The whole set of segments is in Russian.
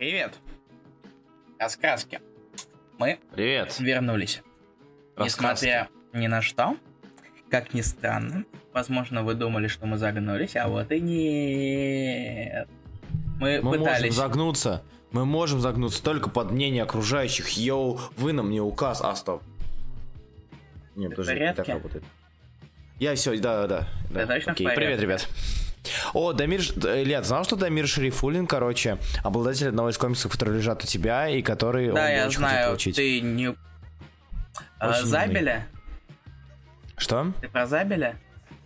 Привет. Раскраски. Мы Привет. вернулись. Несмотря ни на что, как ни странно, возможно, вы думали, что мы загнулись, а вот и нет. Мы, Мы можем пытались... загнуться. Мы можем загнуться только под мнение окружающих. Йоу, вы нам не указ. А, стоп. Не, подожди, не так работает. Я все, да, да, да. Ты в Окей, привет, ребят. О, Дамир, э, Илья, ты знал, что Дамир Шарифулин, короче, обладатель одного из комиксов, которые лежат у тебя, и который он Да, бы я очень знаю, получить. ты не... А, Очень Забеля? Что? Ты про Забеля?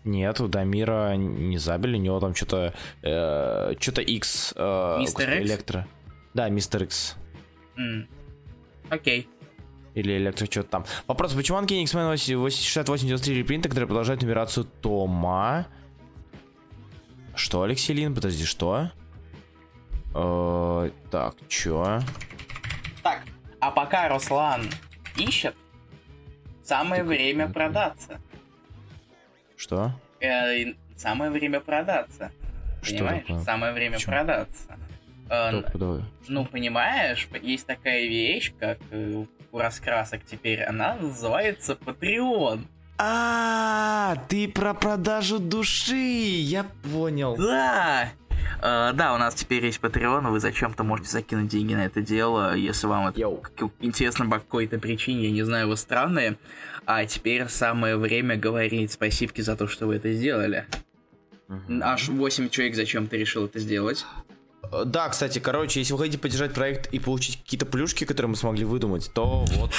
Нет, у Дамира не забили, у него там что-то... э, что-то X. э, Мистер Икс? Электро. Да, Мистер X. Окей. Или электро что-то там. Вопрос, почему Uncanny X-Men 6893 репринта, который продолжает нумерацию Тома? Что, Алексей Лин? Подожди, что? Э, так, чё? Так, а пока Руслан ищет, самое Ты время продаться. Что? Э, самое время продаться. Что Понимаешь? такое? Самое время Почему? продаться. Э, ну, понимаешь, есть такая вещь, как э, у раскрасок теперь, она называется Patreon. А, ты про продажу души, я понял. Да! Э, да, у нас теперь есть Patreon, вы зачем-то можете закинуть деньги на это дело, если вам это Йоу. интересно по какой-то причине, я не знаю, вы странные. А теперь самое время говорить спасибо за то, что вы это сделали. Аж 8 человек зачем-то решил это сделать. Да, кстати, короче, если вы хотите поддержать проект и получить какие-то плюшки, которые мы смогли выдумать, то вот,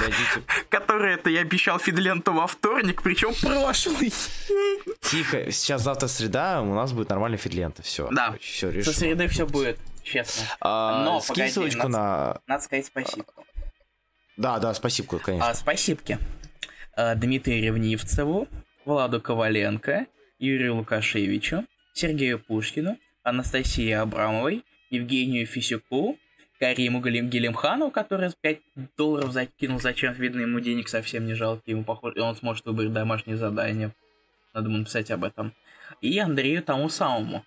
дойдите. Который это я обещал Фидленту во вторник, причем прошлый. Тихо, сейчас завтра среда, у нас будет нормальный фидлента, все. Да. все Со решено. среды все будет, честно. А, Но, скинь ссылочку надо- на... Надо сказать спасибо. Да, да, спасибо, конечно. А, спасибки. А, Дмитрию Ревнивцеву, Владу Коваленко, Юрию Лукашевичу, Сергею Пушкину, Анастасии Абрамовой, Евгению Фисюку, Кариму Гелимхану, который 5 долларов закинул, зачем, видно, ему денег совсем не жалко, ему похоже, он сможет выбрать домашнее задание. Надо ему написать об этом. И Андрею тому самому.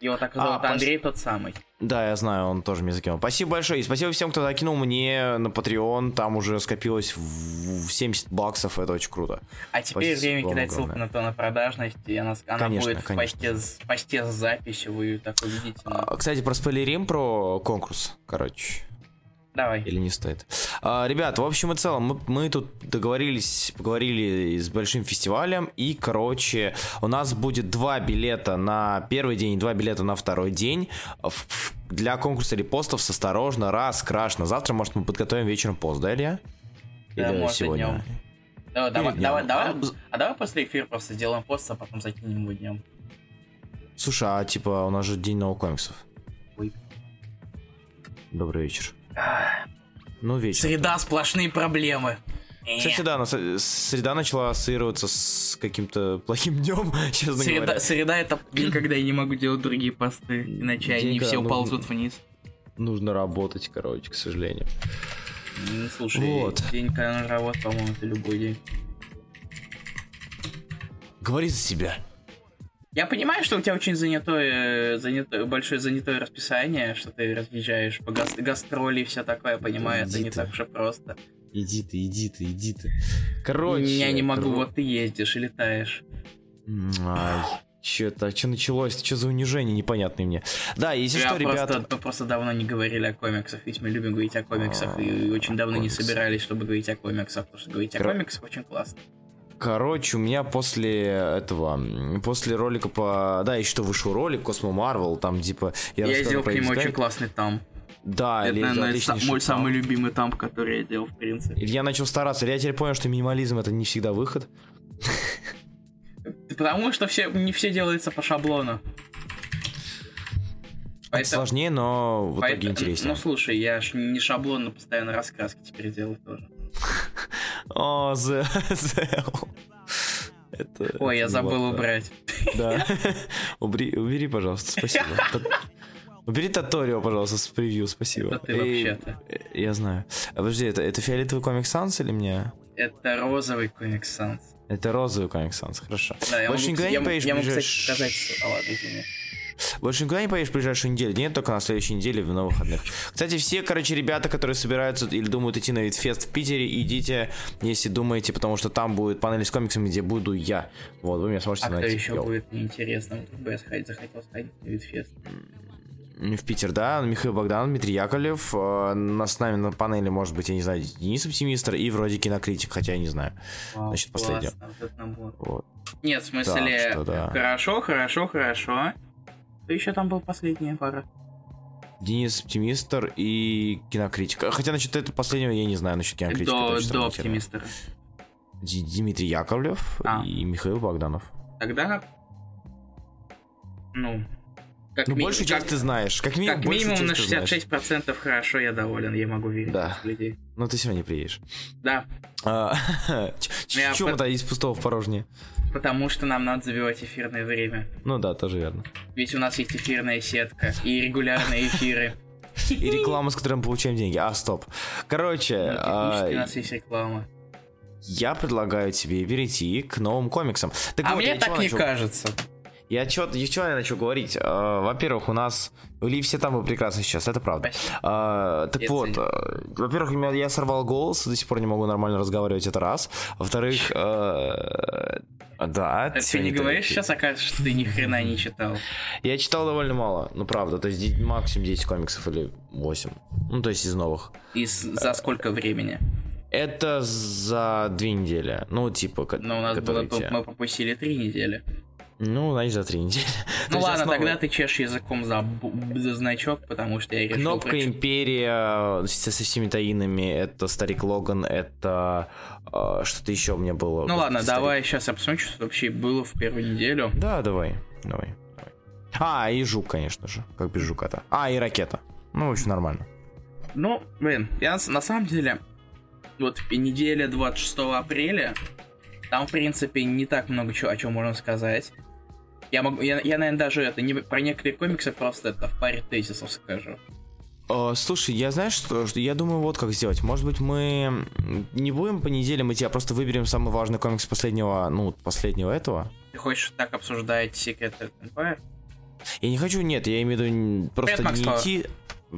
Его так А, зовут пос- Андрей тот самый. Да, я знаю, он тоже мне закинул. Спасибо большое. И спасибо всем, кто закинул мне на Patreon. Там уже скопилось в в 70 баксов. Это очень круто. А теперь Спасибо время кидать ссылку на то на продажность, и она, она Конечно, будет в конечно. посте, с- в посте вы ее так увидите. ну. А, Кстати, проспойлерим про конкурс, короче. Давай. Или не стоит. А, ребят, в общем и целом, мы, мы тут договорились, поговорили с большим фестивалем, и, короче, у нас будет два билета на первый день и два билета на второй день. В- Для конкурса репостов с осторожно, раз, краш. На завтра, может, мы подготовим вечером пост, да, Илья? Да, Или может, и сегодня? днем. Давай, давай, днем. давай, давай, А, а давай после эфира просто сделаем пост, а потом закинем его днем. Слушай, а типа у нас же день новых комиксов. Ой. Добрый вечер. Ну, вечер. Среда сплошные проблемы. Кстати, да, среда начала ассоциироваться с каким-то плохим днем, честно Среда, говоря. среда это день, когда я не могу делать другие посты, иначе они День, все когда уползут нужно- вниз. Нужно работать, короче, к сожалению. Ну, слушай, Вот. день, когда нужно работать, по-моему, это любой день. Говори за себя. Я понимаю, что у тебя очень занятое, занятое большое занятое расписание, что ты разъезжаешь по гас- гастроли и все такое, понимаю, это Иди не ты. так уж и просто. Иди ты, иди ты, иди ты. Короче. Я не могу, кор- вот ты ездишь и летаешь. Ай, чё-то, что началось? Что за унижение непонятное мне? Да, если Я что, ребята... просто, мы просто давно не говорили о комиксах, ведь мы любим говорить о комиксах, и очень давно не комиксы. собирались, чтобы говорить о комиксах, потому что говорить о Кро- комиксах очень классно. Короче, у меня после этого, после ролика по... Да, еще что вышел ролик Космо Марвел, там типа... Я, рассказывал сделал про к нему очень классный там. Да, Это, наверное, отличнейший мой там. самый любимый там, который я делал, в принципе. Я начал стараться. Я теперь понял, что минимализм это не всегда выход. Потому что все, не все делается по шаблону. Это сложнее, но в итоге поэтому- интереснее. Ну слушай, я ж не шаблонно постоянно раскраски теперь делаю тоже. О, Зе- Зел. Это, Ой, это я забыл неплохо. убрать. Да. Убери, убери, пожалуйста, спасибо. Убери Таторио, пожалуйста, с превью, спасибо. Это ты вообще-то. э, Я знаю. А, Подожди, это, это фиолетовый комик Санс или мне? Это розовый комик Санс. Это розовый комик Санс, хорошо. Да, я Больше могу, никогда не поедешь я могу, кстати, сказать. А, ладно, извини. Больше никуда не поедешь в ближайшую неделю? Нет, только на следующей неделе в новых выходных. Кстати, все, короче, ребята, которые собираются или думают идти на Витфест в Питере, идите, если думаете, потому что там будет панель с комиксами, где буду я. Вот, вы меня сможете А найти. кто еще Йоу. будет неинтересно? Вот бы я сходить- захотел сходить на Витфест. В Питер, да, Михаил Богдан, Дмитрий Яковлев. э, на- С нами на панели, может быть, я не знаю, Денис Оптимистр и вроде кинокритик, хотя я не знаю. Вау, Значит, классно, вот. Нет, в смысле, Так что да. хорошо, хорошо, хорошо. Кто еще там был последняя пара? Денис Оптимистр и кинокритик. Хотя насчет этого последнего я не знаю, насчет кинокритика. До, до. Д- Дмитрий Яковлев А. и Михаил Богданов. Тогда, ну, как, Ну, ми- большую как- часть ты знаешь. Как минимум, как минимум на часть ты знаешь. 66% хорошо, я доволен, я могу верить Да. в людей. Но ты все равно не приедешь. Да, А, Чем по- это из пустого в порожнее? потому что нам надо забивать эфирное время. Ну да, тоже верно. Ведь у нас есть эфирная сетка и регулярные эфиры. И реклама, с которой мы получаем деньги. А, стоп. Короче, Ну, технически у а, нас есть реклама. я предлагаю тебе перейти к новым комиксам. А мне так не кажется. Я чё, чё я начал говорить? А, Во-первых, у нас... Ли все там вы прекрасно сейчас, это правда. А, так Я вот, а, во-первых, я сорвал голос, до сих пор не могу нормально разговаривать, это раз. Во-вторых, а, да, Так ты не говоришь ты- сейчас, окажется, что ты ни хрена не читал. Я читал довольно мало, ну правда, то есть максимум 10 комиксов или 8. Ну, то есть из новых. И за сколько времени? Это за две недели. Ну, типа, ко- Ну, у нас было, мы пропустили три недели. Ну, значит, за три недели. Ну ладно, основы. тогда ты чешешь языком за, за значок, потому что я решил... Кнопка прочитать. Империя со, со всеми таинами, это Старик Логан, это э, что-то еще у меня было. Ну ладно, Старик- давай сейчас я посмотрю, что вообще было в первую неделю. Да, давай, давай, давай. А, и жук, конечно же, как без жука-то. А, и ракета. Ну, в общем, нормально. Ну, блин, я на, самом деле, вот неделя 26 апреля, там, в принципе, не так много чего, о чем можно сказать. Я могу, я, я, наверное, даже это не про некоторые комиксы просто это в паре тезисов скажу. Э, слушай, я знаешь, что, что я думаю, вот как сделать. Может быть, мы не будем по неделям идти, а просто выберем самый важный комикс последнего, ну, последнего этого. Ты хочешь так обсуждать Secret Empire? Я не хочу, нет, я имею в виду просто Привет, Макс не Пауэр. идти.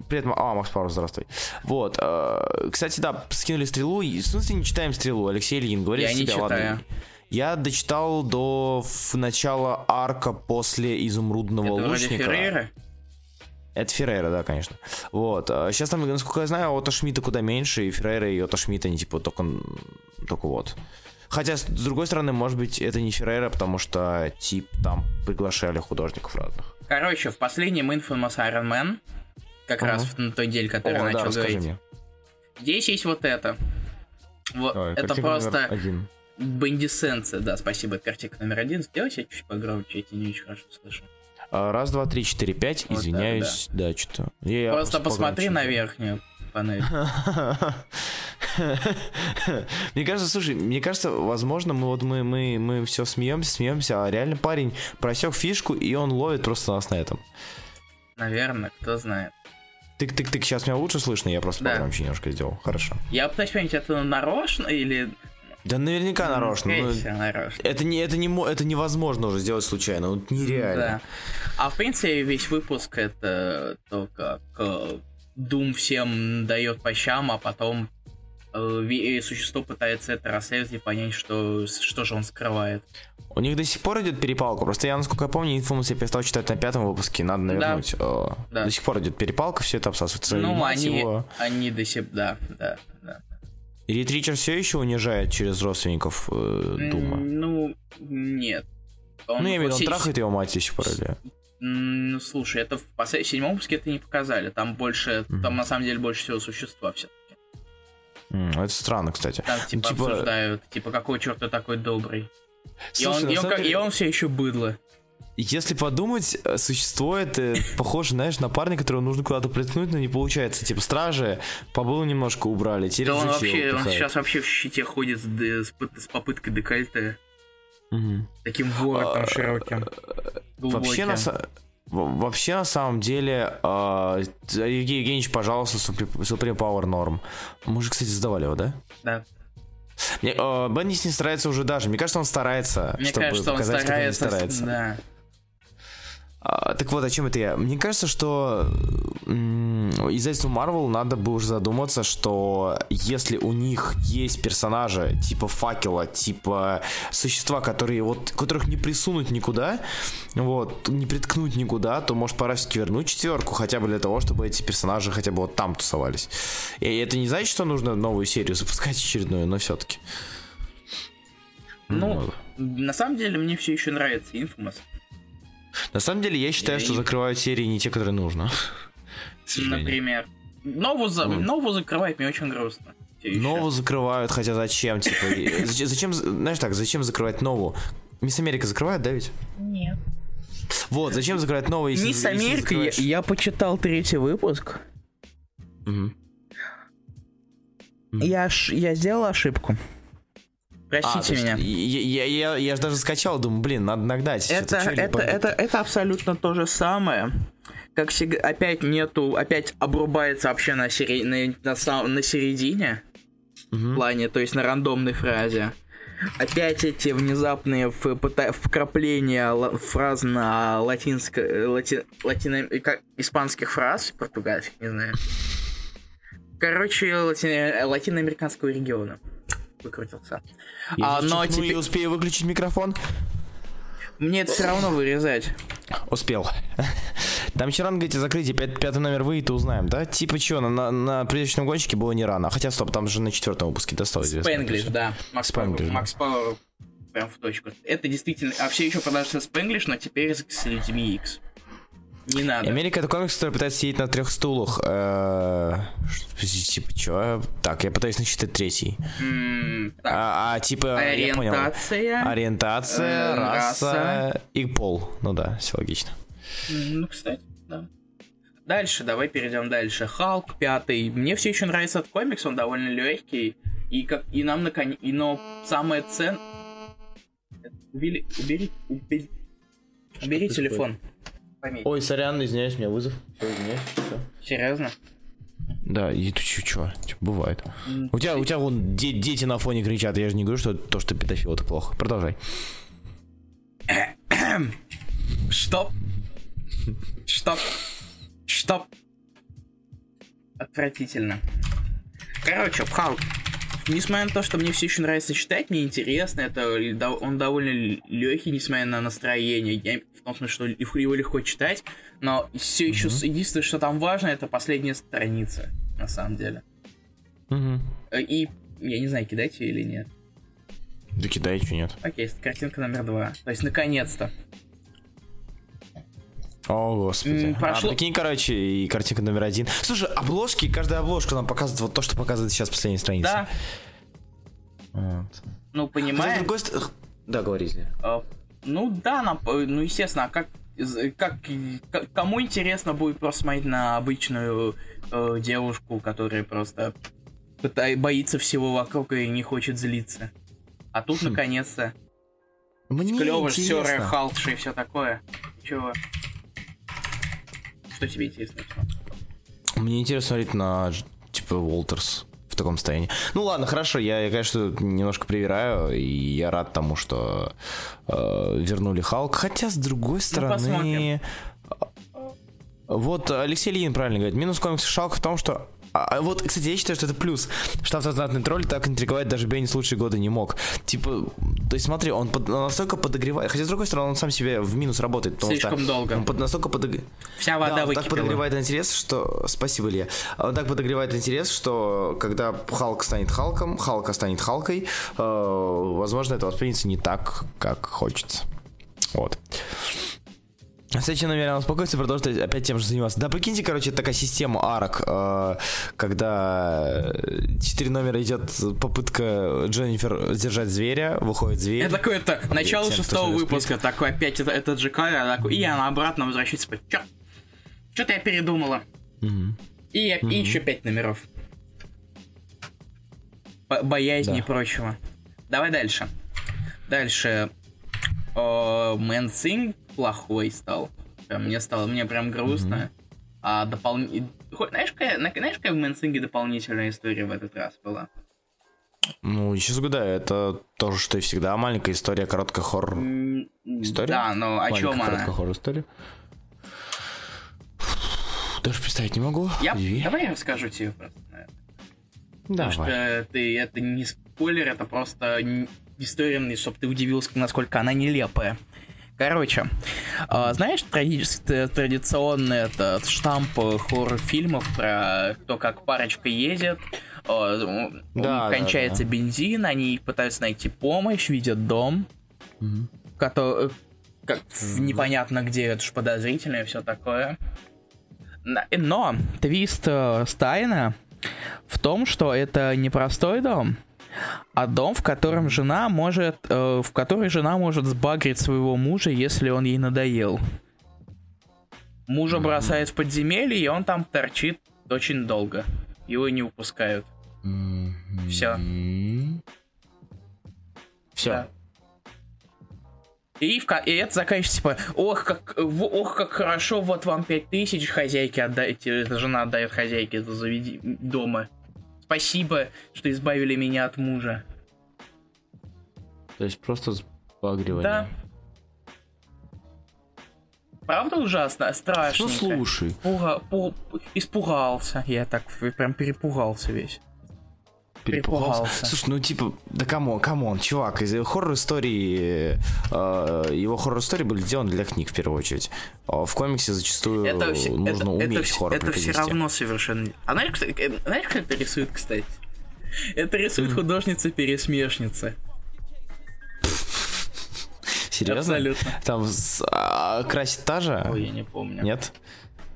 Привет, Ма- а, Макс Пауэр, здравствуй. Вот, э, кстати, да, скинули стрелу. И, В смысле, не читаем стрелу. Алексей Ильин, говорит Я не себя, ладно. Я дочитал до начала арка после изумрудного это лучника. Феррейра? Это Феррейра, да, конечно. Вот. Сейчас там, насколько я знаю, Ота Шмидта куда меньше, и Феррейра и Ота Шмидта, они типа только, только вот. Хотя, с другой стороны, может быть, это не Феррейра, потому что, тип, там приглашали художников разных. Короче, в последнем Infamous Iron Man, как Ага. раз на той неделе, который О, да, начал расскажи говорить, мне. здесь есть вот это. Вот, Давай, это картинка номер просто один. Бандисенция. Да, спасибо, картинка номер один. Сделай себя чуть погромче, я тебя не очень хорошо слышу. А, Раз, два, три, четыре, пять. Вот Извиняюсь. Да, что-то. Я Просто посмотри погромче на верхнюю панель. Мне кажется, слушай, мне кажется, возможно, мы вот мы, мы, мы все смеемся, смеемся, а реально парень просек фишку, и он ловит просто нас на этом. Наверное, кто знает. Тык-тык-тык, сейчас меня лучше слышно, я просто Да. погромче немножко сделал. Хорошо. Я пытаюсь понять, это нарочно или... Да наверняка нарочно. Ну, всего, нарочно. это, не, это, не, это невозможно уже сделать случайно, вот нереально. Да. А в принципе, весь выпуск это то, как э, Doom всем дает по щам, а потом э, э, существо пытается это расследовать и понять, что, что же он скрывает. У них до сих пор идет перепалка. Просто я, насколько я помню, информус я перестал читать на пятом выпуске, надо навернуть. Э, Да. До сих пор идет перепалка, все это обсасывается. Ну, они, его. они до сих... Да, да. И Рид Ричард все еще унижает через родственников э, Дума. Ну, нет. Он ну, я имею в виду, он трахает его мать или... М, Ну, слушай, это в послед- седьмом выпуске это не показали. Там больше, Мгм. там на самом деле больше всего существа все. М, Это странно, кстати. Там типа, типа- обсуждают, типа, какой черт ты такой добрый. И Слушай, он, и, он, самом как- деле, и он все еще быдло. Если подумать, э, существо это похоже, знаешь, на парня, которого нужно куда-то приткнуть, но не получается. Типа стражи побыл немножко убрали, теперь Да он вообще, он сейчас вообще в щите ходит с, с с попыткой декольте. Мгм. Таким воротом А, широким. Вообще на, глубоким. са- в- вообще, на самом деле, э, Евгений Евгеньевич, пожалуйста, Supreme Power Norm. Мы же, кстати, сдавали его, да? Да. Мне, э, Бендис не старается уже даже. Мне кажется, он старается, Мне чтобы кажется, он показать, он не старается. с- старается. Да. А, так вот, о чем это я? Мне кажется, что издательству Marvel надо бы уже задуматься, что если у них есть персонажи типа факела, типа существа, которые вот, которых не присунуть никуда, вот, не приткнуть никуда, то может пора все-таки вернуть четверку, хотя бы для того, чтобы эти персонажи хотя бы вот там тусовались. И это не значит, что нужно новую серию запускать очередную, но все-таки. Ну, вот. на самом деле мне все еще нравится Infamous. На самом деле, я считаю, я что закрывают серии не те, которые нужно. Например. Нову, за... ну. Нову закрывать мне очень грустно. Нову закрывают, хотя зачем? Типа, зачем, знаешь так, зачем закрывать нову? Мисс Америка закрывает, да ведь? Нет. Вот, зачем закрывать новую, если Мисс Америка, я, я почитал третий выпуск. Угу. Я, ш... я сделал ошибку. Простите а, меня. Я, я, я, я же даже скачал, думаю, блин, надо нагнать. Это, это, это, это, это абсолютно то же самое. Как всегда, опять нету, опять обрубается вообще на, сери, на, на, на середине. Угу. В плане, то есть на рандомной фразе. Опять эти внезапные вкрапления фраз на латинско, лати, латино, как, испанских фраз, португальских, не знаю. Короче, лати, латиноамериканского региона выкрутился. Я а, но теперь... и успею выключить микрофон. Мне это все равно вырезать. Успел. Там еще рано, говорите, закрытие, пят, пятый номер выйдет, узнаем, да? Типа что, на, на, на предыдущем гонщике было не рано. Хотя, стоп, там же на четвертом выпуске достал известно. Спенглиш, да. Макс Спенглиш, Макс Пауэр прям в точку. Это действительно... А все еще продолжается Спенглиш, но теперь с людьми X. Не надо. Америка это комикс, который пытается сидеть на трех стулах. Э, типа, чё? Так, я пытаюсь насчитать третий. А, а типа, Ориентация. Ориентация, э, раса и пол. Ну да, все логично. Ну, кстати, да. Дальше, давай перейдем дальше. Халк пятый. Мне все еще нравится этот комикс, он довольно легкий. И как и нам наконец. И но самое цен. Убери, убери, убери, убери телефон. Происходит? Пометь. Ой, сорян, извиняюсь, у меня вызов. Все, извиняюсь, все. Серьезно? Да, и ты чё, чё, чё бывает. У тебя, у тебя вон де- дети на фоне кричат, я же не говорю, что то, что педофил, это плохо. Продолжай. Стоп. Стоп. Стоп. Отвратительно. Короче, Халк. Несмотря на то, что мне все еще нравится читать, мне интересно, это он довольно легкий, несмотря на настроение. Я в том смысле, что его легко читать, но все еще mm-hmm. единственное, что там важно, это последняя страница, на самом деле. Mm-hmm. И я не знаю, кидать ее или нет. Да кидай, что нет. Окей, картинка номер два. То есть, наконец-то. О, господи. Прошло... А, прикинь, короче, и картинка номер один. Слушай, обложки, каждая обложка нам показывает вот то, что показывает сейчас последняя страница. Да. Вот. Ну, понимаешь? другой... Да, говори. Uh, ну да, нам, э, ну естественно, а как, как, как кому интересно будет просто смотреть на обычную э, девушку, которая просто пытает, боится всего вокруг и не хочет злиться. А тут хм. наконец-то Мне клево, все, и все такое. Чего? Что тебе интересно? Мне интересно смотреть на типа Уолтерс таком состоянии. Ну ладно, хорошо, я, я конечно, немножко привираю, и я рад тому, что э, вернули Халк. Хотя, с другой ну, стороны... Ну, вот Алексей Ленин правильно говорит. Минус комикса Шалка в том, что а, а, вот, кстати, я считаю, что это плюс. Что автознатный тролль так интриговать даже Беннис лучшие годы не мог. Типа, то есть смотри, он, под, он настолько подогревает. Хотя, с другой стороны, он сам себе в минус работает. Потому Слишком что долго. Он под, настолько подогревает. Вся вода да, он так подогревает интерес, что... Спасибо, Илья. Он так подогревает интерес, что когда Халк станет Халком, Халка станет Халкой, э, возможно, это воспримется не так, как хочется. Вот. Следующий номер успокоится, продолжит опять тем же заниматься. Да, прикиньте, короче, такая система арок, э, когда четыре номера идет попытка Дженнифер сдержать зверя, выходит зверь. Это такое-то начало Тем, шестого выпуска, такой опять это, этот же кадр, такой, и она обратно возвращается, типа, чё? Что-то я передумала. Угу. И, угу. и еще пять номеров. Боязнь да. и прочего. Давай дальше. Дальше. Man Thing плохой стал. Прям мне стало, мне прям грустно. Mm-hmm. А дополнительно... Знаешь, какая, знаешь, какая в Man Thing е дополнительная история в этот раз была? Ну, сейчас да, это то же, что и всегда. Маленькая история, короткая хоррор. История? Да, но о чем она? Короткая хоррор история. даже представить не могу. Я, Удиви. давай я расскажу тебе просто. Потому Давай. что ты, это не спойлер, это просто история, чтобы ты удивился, насколько она нелепая. Короче, а, знаешь, тради- т- традиционный этот штамп э, хоррор-фильмов про то, как парочка едет, а, Да, да, кончается да. бензин, они пытаются найти помощь, видят дом, Мгм. который как в- непонятно где, это ж подозрительно и все такое. На- Но твист э, Стайна в том, что это не простой дом, а дом, в котором жена может, э, в который жена может сбагрить своего мужа, если он ей надоел. Мужа бросает в подземелье, и он там торчит очень долго. Его не выпускают. Мгм. Всё. Всё. Да. И, в и это заканчивается типа, ох, как, ох, как хорошо, вот вам пять тысяч хозяйке отдайте, жена отдает хозяйке заведи дома. Спасибо, что избавили меня от мужа. То есть просто сбагривание. Да. Правда ужасно? Страшно. Ну слушай, Испугался. Я так прям перепугался весь. Перепугался. Перепугался. Слушай, ну типа, да come on, come on, чувак, из хоррор истории, э, его хоррор истории были сделаны для книг в первую очередь. А в комиксе зачастую Это, нужно это, уметь это, хоррор это все равно совершенно... А знаешь, кстати, э, знаешь, как это рисует, кстати? Это рисует художница-пересмешница. Серьезно? Абсолютно. Там с- а, красит та же? Ой, я не помню. Нет?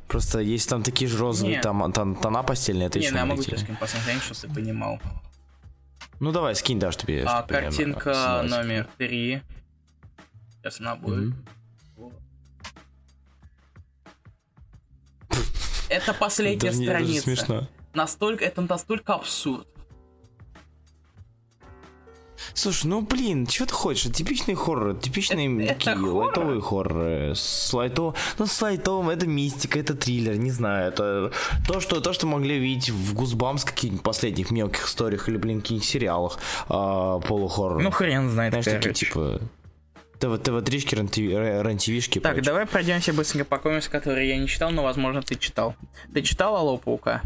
Просто есть там такие же розовые Нет. там, тон- тона пастельные, это не, еще ну я могу тебе посмотреть, чтобы ты понимал. Ну давай, скинь, да, чтобы я... А, чтоб примерно картинка осознавать. номер три. Сейчас она будет. Мгм. Это последняя Даже не- даже страница. смешно. Настолько, это настолько абсурд. Слушай, ну блин, что ты хочешь? Типичный хоррор, типичные Это- это хоррор? лайтовые хорроры. С лайтов... Ну, с лайтовым это мистика, это триллер, не знаю. Это то, что, то, что могли видеть в Гузбамс каких-нибудь последних мелких историях или, блин, каких-нибудь сериалах а, полухоррор. Ну хрен знает, Знаешь, такие типа ТВ, ТВ-тришки, РЕН-ТВшки. Так, давай пройдемся быстренько по комиксу, который я не читал, но, возможно, ты читал. Ты читал Алло Паука?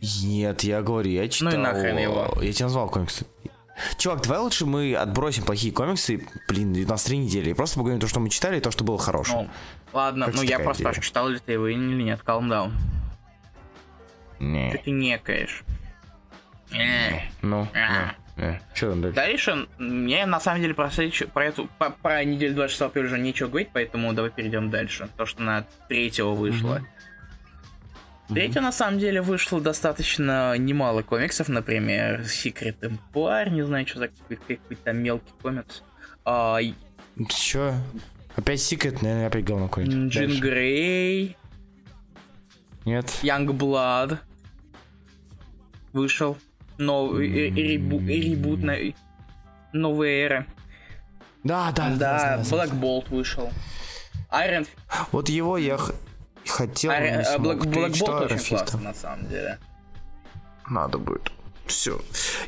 Нет, я говорю, я читал... Ну и нахрен его. Я тебе назвал комиксы. Чувак, давай лучше мы отбросим плохие комиксы, блин, и нас три недели, и просто поговорим то, что мы читали, и то, что было хорошим. Ну, ладно, Как ну я просто спрашиваю, читал ли ты его или нет, calm down. Не. Что ты некаешь? Э. Ну, А. что там дальше? Дальше, мне на самом деле про, про эту, по- про неделю 26 апреля уже нечего говорить, поэтому давай перейдем дальше. То, что на третьего вышло. Третьего, на самом деле, вышло достаточно немало комиксов, например, Secret Empire, не знаю, что за какой- какой-то там мелкий комикс. А, Че? Опять секрет, наверное, опять говно какое-нибудь. Джин Дальше. Грей, Нет? Young Blood вышел. Новый э, э, ребу- э, ребут на новая эра. Да, да, Да, знаю, знаю, Black Bolt вышел. Iron. Вот его я хотел, Iron- не э, смог. Black, Black Bolt очень классно, на самом деле. Надо будет. Все.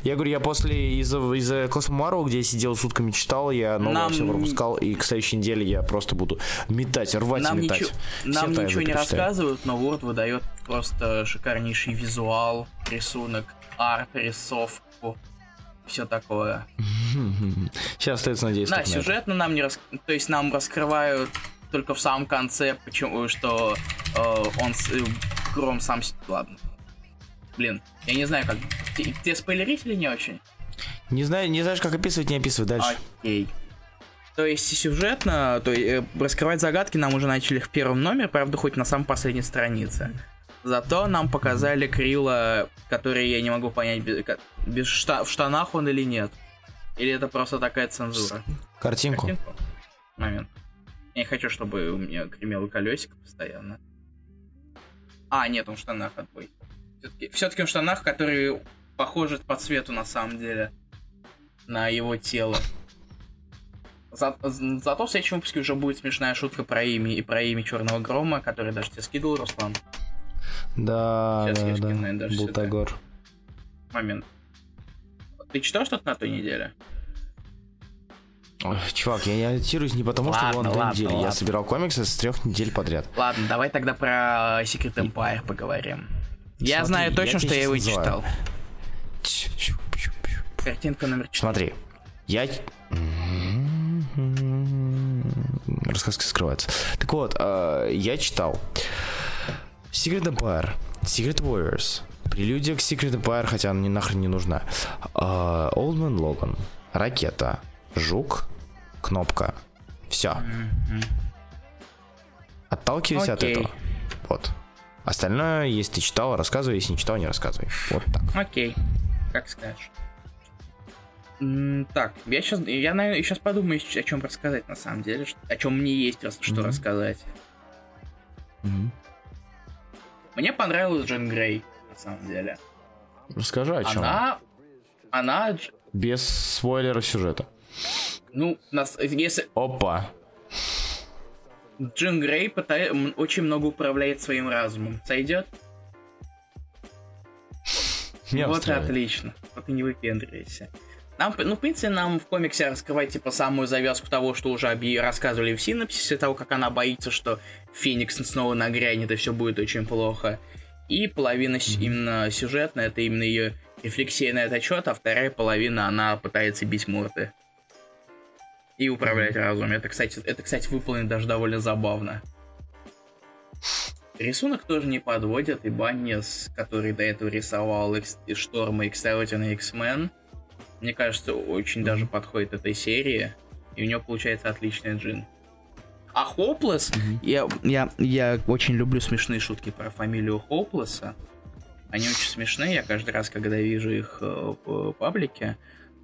Я говорю, я после из-за из Космомару, где я сидел сутками читал, я новое Нам- все пропускал, и к следующей неделе я просто буду метать, рвать Нам, и метать. ничего, нам ничего не перечитаю. рассказывают, но Word выдает просто шикарнейший визуал, рисунок, арт, рисовку, все такое. Сейчас остается надеяться. Да, сюжетно нам не рас... То есть нам раскрывают только в самом конце, почему, что э, он с- э, Гром сам... Ладно. Блин, я не знаю, как... Тебе спойлерить или не очень? Не знаю, не знаешь, как описывать, не описывай дальше. Окей. То есть сюжетно, то есть, э, раскрывать загадки нам уже начали в первом номере, правда, хоть на самой последней странице. Зато нам показали Крила, который я не могу понять, без, без шта- в штанах он или нет. Или это просто такая цензура. Картинку. Картинку? Момент. Я не хочу, чтобы у меня гремело колесико постоянно. А, нет, он в штанах отбой. Все-таки, все-таки он в штанах, которые похожи по цвету на самом деле на его тело. За- за- зато в следующем выпуске уже будет смешная шутка про имя и про имя Черного Грома, который даже тебе скидывал, Руслан. Да, Сейчас я да, скину, да. Бултагор. Момент. Ты читал что-то на той неделе? Ой, чувак, я не ориентируюсь не потому, Ладно, что было на две ладно. Я собирал комиксы с трех недель подряд. Ладно, давай тогда про Secret Empire поговорим. Я Смотри, знаю я точно, тебе что я его читал. называю. Чу-чу-чу-чу. Картинка номер 4. Смотри, я... Рассказка скрывается. Так вот, э, я читал Secret Empire, Secret Warriors, Прелюдия к Secret Empire, хотя она мне нахрен не нужна. Э, Old Man Logan, Ракета, Жук, Кнопка. Все. Отталкивайся от Окей. этого. Вот. Остальное, если ты читал, рассказывай, если не читал, не рассказывай. Вот так. Окей, как скажешь. Так, я сейчас, я, наверное, сейчас подумаю, о чем рассказать на самом деле, о чем мне есть что Мгм. рассказать. Мне понравилась Джин Грей, на самом деле. Расскажи о чем. Она, она, Без спойлеров сюжета. Ну, нас, если Опа. Джин Грей пыта- м, очень много управляет своим разумом, сойдет? Меня вот устраивает. отлично. Вот и не выпендривайся. Нам, ну, в принципе, нам в комиксе раскрывать, типа, самую завязку того, что уже объ- рассказывали в синопсисе, того, как она боится, что Феникс снова нагрянет, и все будет очень плохо. И половина с- именно сюжетная, это именно ее рефлексия на этот счет, а вторая половина, она пытается бить морды. И управлять разумом. Это, кстати, это, кстати, выполнено даже довольно забавно. Рисунок тоже не подводит, и Баннис, который до этого рисовал Экс- и Шторм и Extraordinary X-Men, мне кажется, очень даже подходит этой серии, и у него получается отличный джин. А Хоплес, я, я, я очень люблю смешные шутки про фамилию Хоплеса. Они очень смешные, я каждый раз, когда вижу их э, в паблике,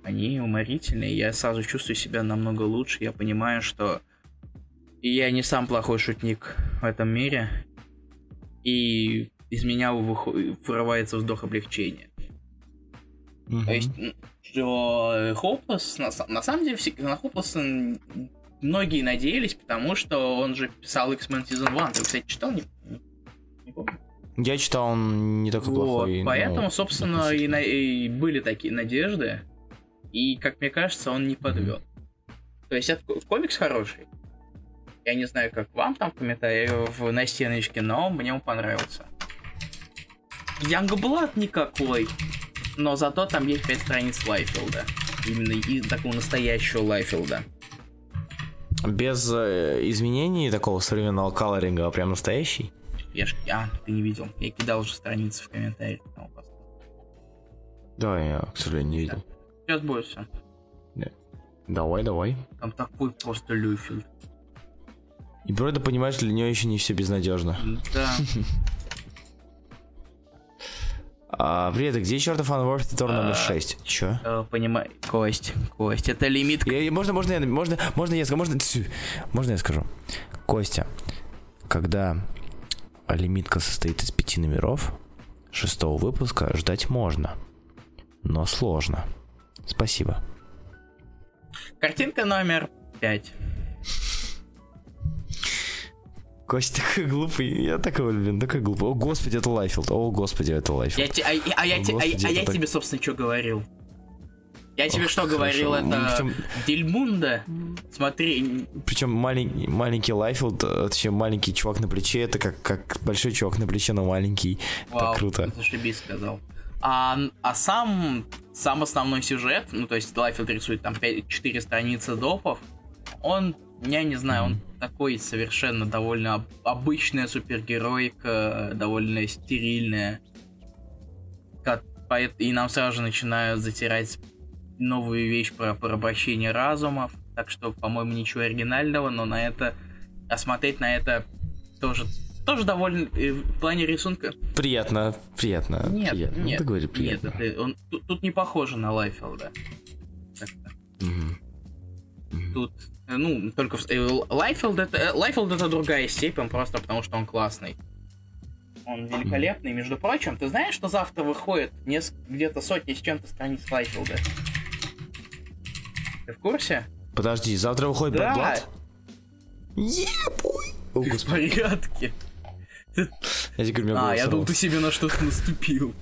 они уморительные, я сразу чувствую себя намного лучше, я понимаю, что я не сам плохой шутник в этом мире, и из меня вырывается вздох облегчения. Мгм. То есть, что Хоплес, на, на самом деле, на Хоплеса многие надеялись, потому что он же писал X-Men Season 1. Ты, кстати, читал? Не, не- помню. Я читал, он не такой Вот, плохой. поэтому, ну, собственно, и, на- и были такие надежды. И, как мне кажется, он не подвел. То есть, это, ко- комикс хороший. Я не знаю, как вам там в комментариях в, на стеночке, но мне он понравился. Янгблад никакой, но зато там есть 5 страниц Лайфилда. Именно и такого настоящего Лайфилда. Без э, изменений такого современного колоринга, а прям настоящий. Я ж... А, ты не видел. Я кидал уже страницы в комментариях. Да, я, к сожалению, не видел. Сейчас все. Давай, давай. Там такой просто Люфилд. И вроде понимаешь, для нее еще не все безнадежно. Да. А, привет, а где чертов Unworthy Тор номер А. 6? Чё? Э, Понимаю. Кость, Кость, это лимит. Можно, можно, я, можно, можно я скажу, можно, можно я скажу? Костя, когда лимитка состоит из пяти номеров, шестого выпуска ждать можно, но сложно. Спасибо. Картинка номер 5. Костя такой глупый, я такой, блин, такой глупый. О, господи, это Лайфилд, о, господи, это Я Лайфилд. те- а, а я, те- а- Господи, а я так- тебе, собственно, что говорил? Я тебе Ох, что хорошо. говорил? Это причем- Дельмунда? Смотри, Причем маленький, маленький Лайфилд, э, точнее маленький чувак на плече, это как, как большой чувак на плече, но маленький. вау, так круто. зашибись сказал. А, а сам, сам основной сюжет, ну то есть Лайфилд рисует там 4 страницы допов, он, я не знаю, он такой совершенно довольно об- обычная супергеройка, довольно стерильная. И нам сразу же начинают затирать новую вещь про порабощение разумов. Так что, по-моему, ничего оригинального, но на это... А смотреть на это тоже, тоже довольно... э, В плане рисунка... Приятно, приятно, Нет, приятно. Ну, нет, ты говори, нет, приятно. это, он, тут, тут не похоже на Лайфилда. Мгм. Тут, э, ну, только в- Лайфилд это, Лайфилд это другая степень, просто потому что он классный. Он великолепный. Между прочим, ты знаешь, что завтра выходит где-то сотни с чем-то страниц Лайфилда? Ты в курсе? Подожди, завтра выходит Да. Black Blood? Ебой! О, Ты в господи. порядке? Я тебе говорю, А, я думал, ты себе на что-то наступил.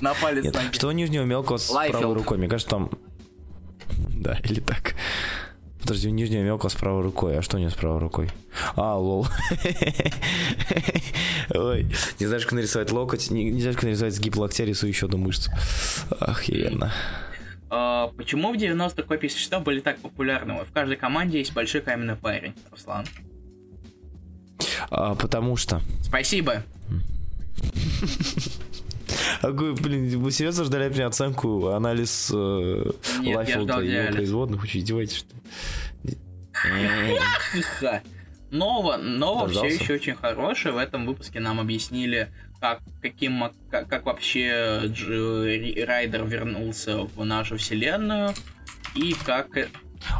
На палец Нет, ноги. что у нижнего мелкого с Лайфилд. правой рукой? Мне кажется, там... Да, или так. Подожди, у нижнего мелкого с правой рукой. А что у него с правой рукой? А, лол. Ой, не знаешь, как нарисовать локоть, не, не знаешь, как нарисовать сгиб локтя, рисую еще одну мышцу. Охеренно. А, почему в 90-х копии существа были так популярны? В каждой команде есть большой каменный парень, Руслан. А, потому что... Спасибо. Вы, блин, вы серьезно ждали от меня оценку, анализ э, ждал и производных? Вы что, издеваетесь, что ли? Ха. Нова, Нова все еще очень хорошая. В этом выпуске нам объяснили, как, каким, как, как вообще Дж- Райдер вернулся в нашу вселенную. И как...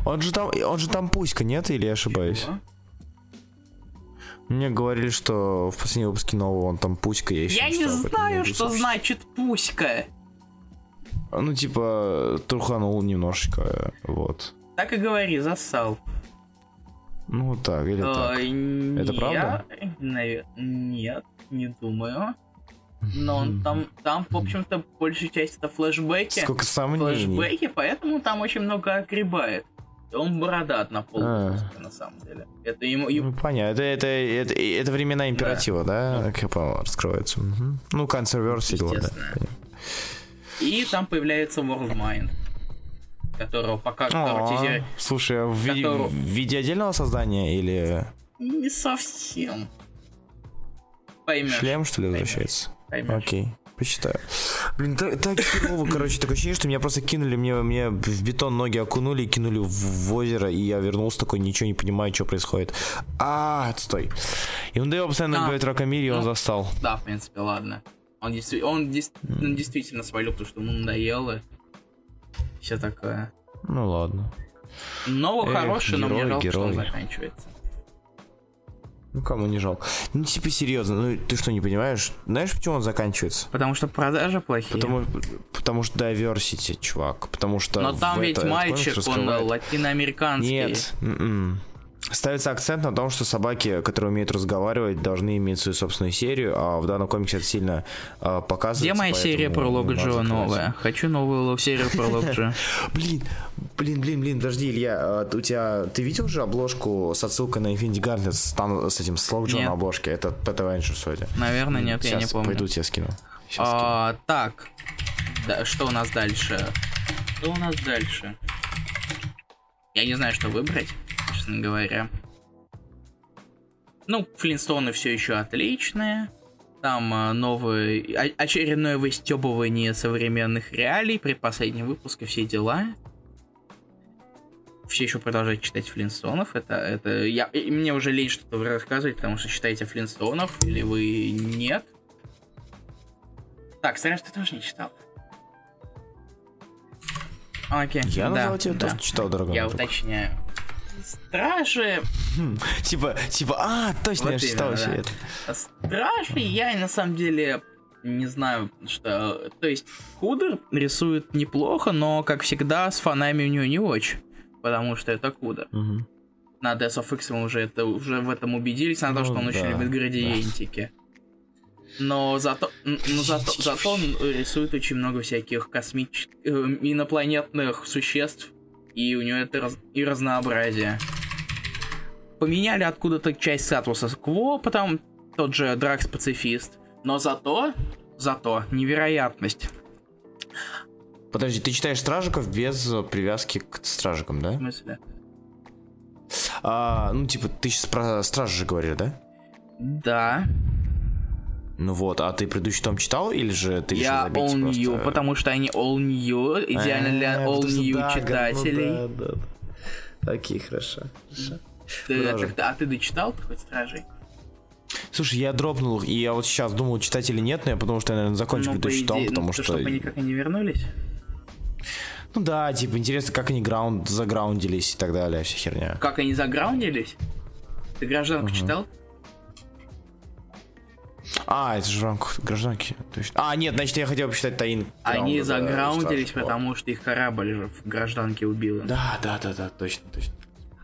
Он же там, он же там пуська, нет? Или я ошибаюсь? Чего? Мне говорили, что в последнем выпуске нового он там пуська, я еще Я не знаю, что значит пуська. Ну, типа, труханул немножечко, вот. Так и говори, зассал. Ну, так, или так. Э, Это я- правда? Нет, не думаю. Но он там, там, в общем-то, большая часть это флешбеки. Сколько сомнений. Флешбеки, поэтому там очень много огребает. Он бородат на пол А. на самом деле. Это ему... Ну, понятно. Это, это, это, это времена императива, да? Как я понял, раскрывается. Мгм. Ну, консервер все дела, да. Естественно. И там появляется World Mind, которого пока которого А, тизер- Слушай, а в виде, Которого- в виде отдельного создания или Не совсем. Поймешь. шлем, что ли, Поймешь. возвращается? Поймешь. Окей, посчитаю. Блин, так, так херово, короче, такое ощущение, что меня просто кинули, мне, мне в бетон ноги окунули и кинули в, в озеро, и я вернулся такой, ничего не понимаю, что происходит. А, отстой. И он постоянно А. говорит Ракамири, и он Ну. застал. Да, в принципе, ладно. Он, действи- он, дес- он действительно свалил, потому что ему надоело. Все такое. Ну ладно. Но Эх, хороший, но мне герой, жалко, что он герой. заканчивается. Ну кому не жалко. Ну типа серьезно, ну ты что, не понимаешь? Знаешь, почему он заканчивается? Потому что продажи плохие. Потому, потому что diversity, чувак. Потому что... Но там ведь это- мальчик, он латиноамериканский. Нет. м-м. Ставится акцент на том, что собаки, которые умеют разговаривать, должны иметь свою собственную серию, а в данном комиксе это сильно а, показывается. Где моя серия про не Лога надо Джо закрывать. новая? Хочу новую серию про Лога Джо. Блин, блин, блин, блин, подожди, Илья, а, у тебя, ты видел же обложку с отсылкой на Infinity Gauntlet с, там- с этим, с Лог Джо Нет. на обложке? Это Pet Avengers вроде. Наверное, нет, я не помню. пойду тебе скину. А, так, что у нас дальше? Что у нас дальше? Я не знаю, что выбрать, честно говоря. Ну, Флинстоны все еще отличные. Там новый, о- очередное выстебывание современных реалий, предпоследний выпуск и все дела. Все еще продолжают читать Флинстонов. Это, это я, и мне уже лень что-то рассказывать, потому что читаете Флинстонов или вы нет. Так, Страж, ты тоже не читал? Окей. Я да, назвал тебя да. тоже читал, дорогой Я друг. уточняю. Стражи... Типа, типа, а, точно, я читал да. это. Стражи я на самом деле не знаю, что... То есть, Кудер рисует неплохо, но, как всегда, с фонами у него не очень. Потому что это Кудер. Мгм. На Death of X мы уже, это, уже в этом убедились, на то, Ну что он очень да, любит градиентики. Но зато, но зато, зато он рисует очень много всяких космических, инопланетных существ, и у него это раз- и разнообразие. Поменяли откуда-то часть статуса Кво, потом тот же Дракс Пацифист. Но зато, зато, невероятность. Подожди, ты читаешь Стражиков без привязки к Стражикам, да? В смысле? А, ну, типа, ты сейчас про Стражи же говоришь, да? Да, Ну вот, а ты предыдущий том читал или же ты решил я забить all просто? new, потому что они all new, идеально для А, all new да, читателей. ну да, да. Окей, хорошо. Ты- а ты дочитал хоть Стражей? Слушай, я дропнул, их, и я вот сейчас думал, читать или нет, но я потому что я, наверное, закончу Ну, по предыдущий том, потому ну, что... чтобы они как они вернулись? Ну да, типа, интересно, как они граунд заграундились и так далее, вся херня. Как они заграундились? Ты гражданку читал? А, это же в рамках гражданки. точно. А, нет, значит, я хотел почитать Таин. Они да, заграундились, потому что их корабль же в гражданке убил. Да, да, да, да, точно, точно.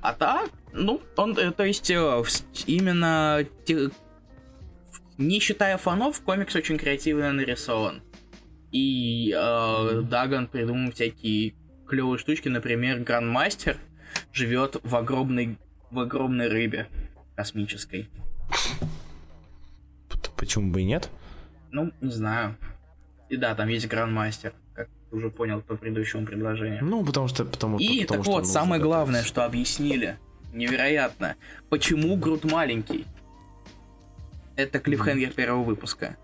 А так, ну, он, э, то есть, э, именно, те- не считая фанов, комикс очень креативно нарисован. И э, Даган придумал всякие клевые штучки, например, Грандмастер, живет в огромной, в огромной рыбе космической. Почему бы и нет? Ну, не знаю. И да, там есть грандмастер, как ты уже понял по предыдущему предложению. Ну, потому что... Потому, И потому, так что вот, самое готовить. главное, что объяснили, невероятно, почему Грут маленький. Это клиффхенгер первого выпуска.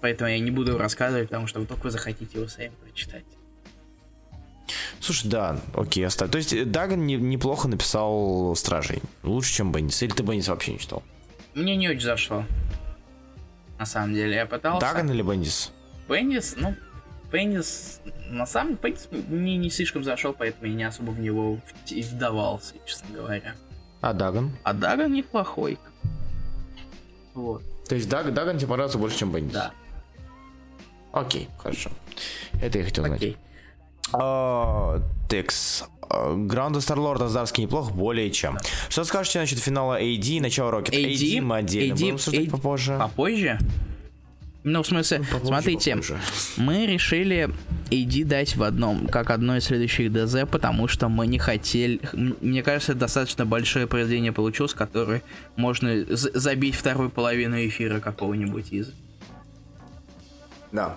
Поэтому я не буду рассказывать, потому что вы только захотите его сами прочитать. Слушай, да, окей, оставь. То есть э, Даган не- неплохо написал Стражей. Лучше, чем Беннис. Или ты Беннис вообще не читал? Мне не очень зашло. На самом деле, я пытался. Даган или Беннис? Пеннис, ну, Пеннис, на самом деле, Пеннис мне не слишком зашел, поэтому я не особо в него и вдавался, честно говоря. А Даган? А Даган неплохой. Вот, То есть Даг, Даган тебе понравился больше, чем Беннис? да, Окей, хорошо. Это я хотел знать. окей. А, Текс. А, Граунда Старлорд Аздарский неплох, более чем. Что скажете насчет финала AD и начала Рокет? AD, мы отдельно AD, будем обсуждать AD. попозже. Попозже? Ну, в смысле, Попозже, смотрите, попозже. мы решили AD дать в одном, как одно из следующих ДЗ, потому что мы не хотели... Мне кажется, это достаточно большое произведение получилось, которое можно забить вторую половину эфира какого-нибудь из. Да.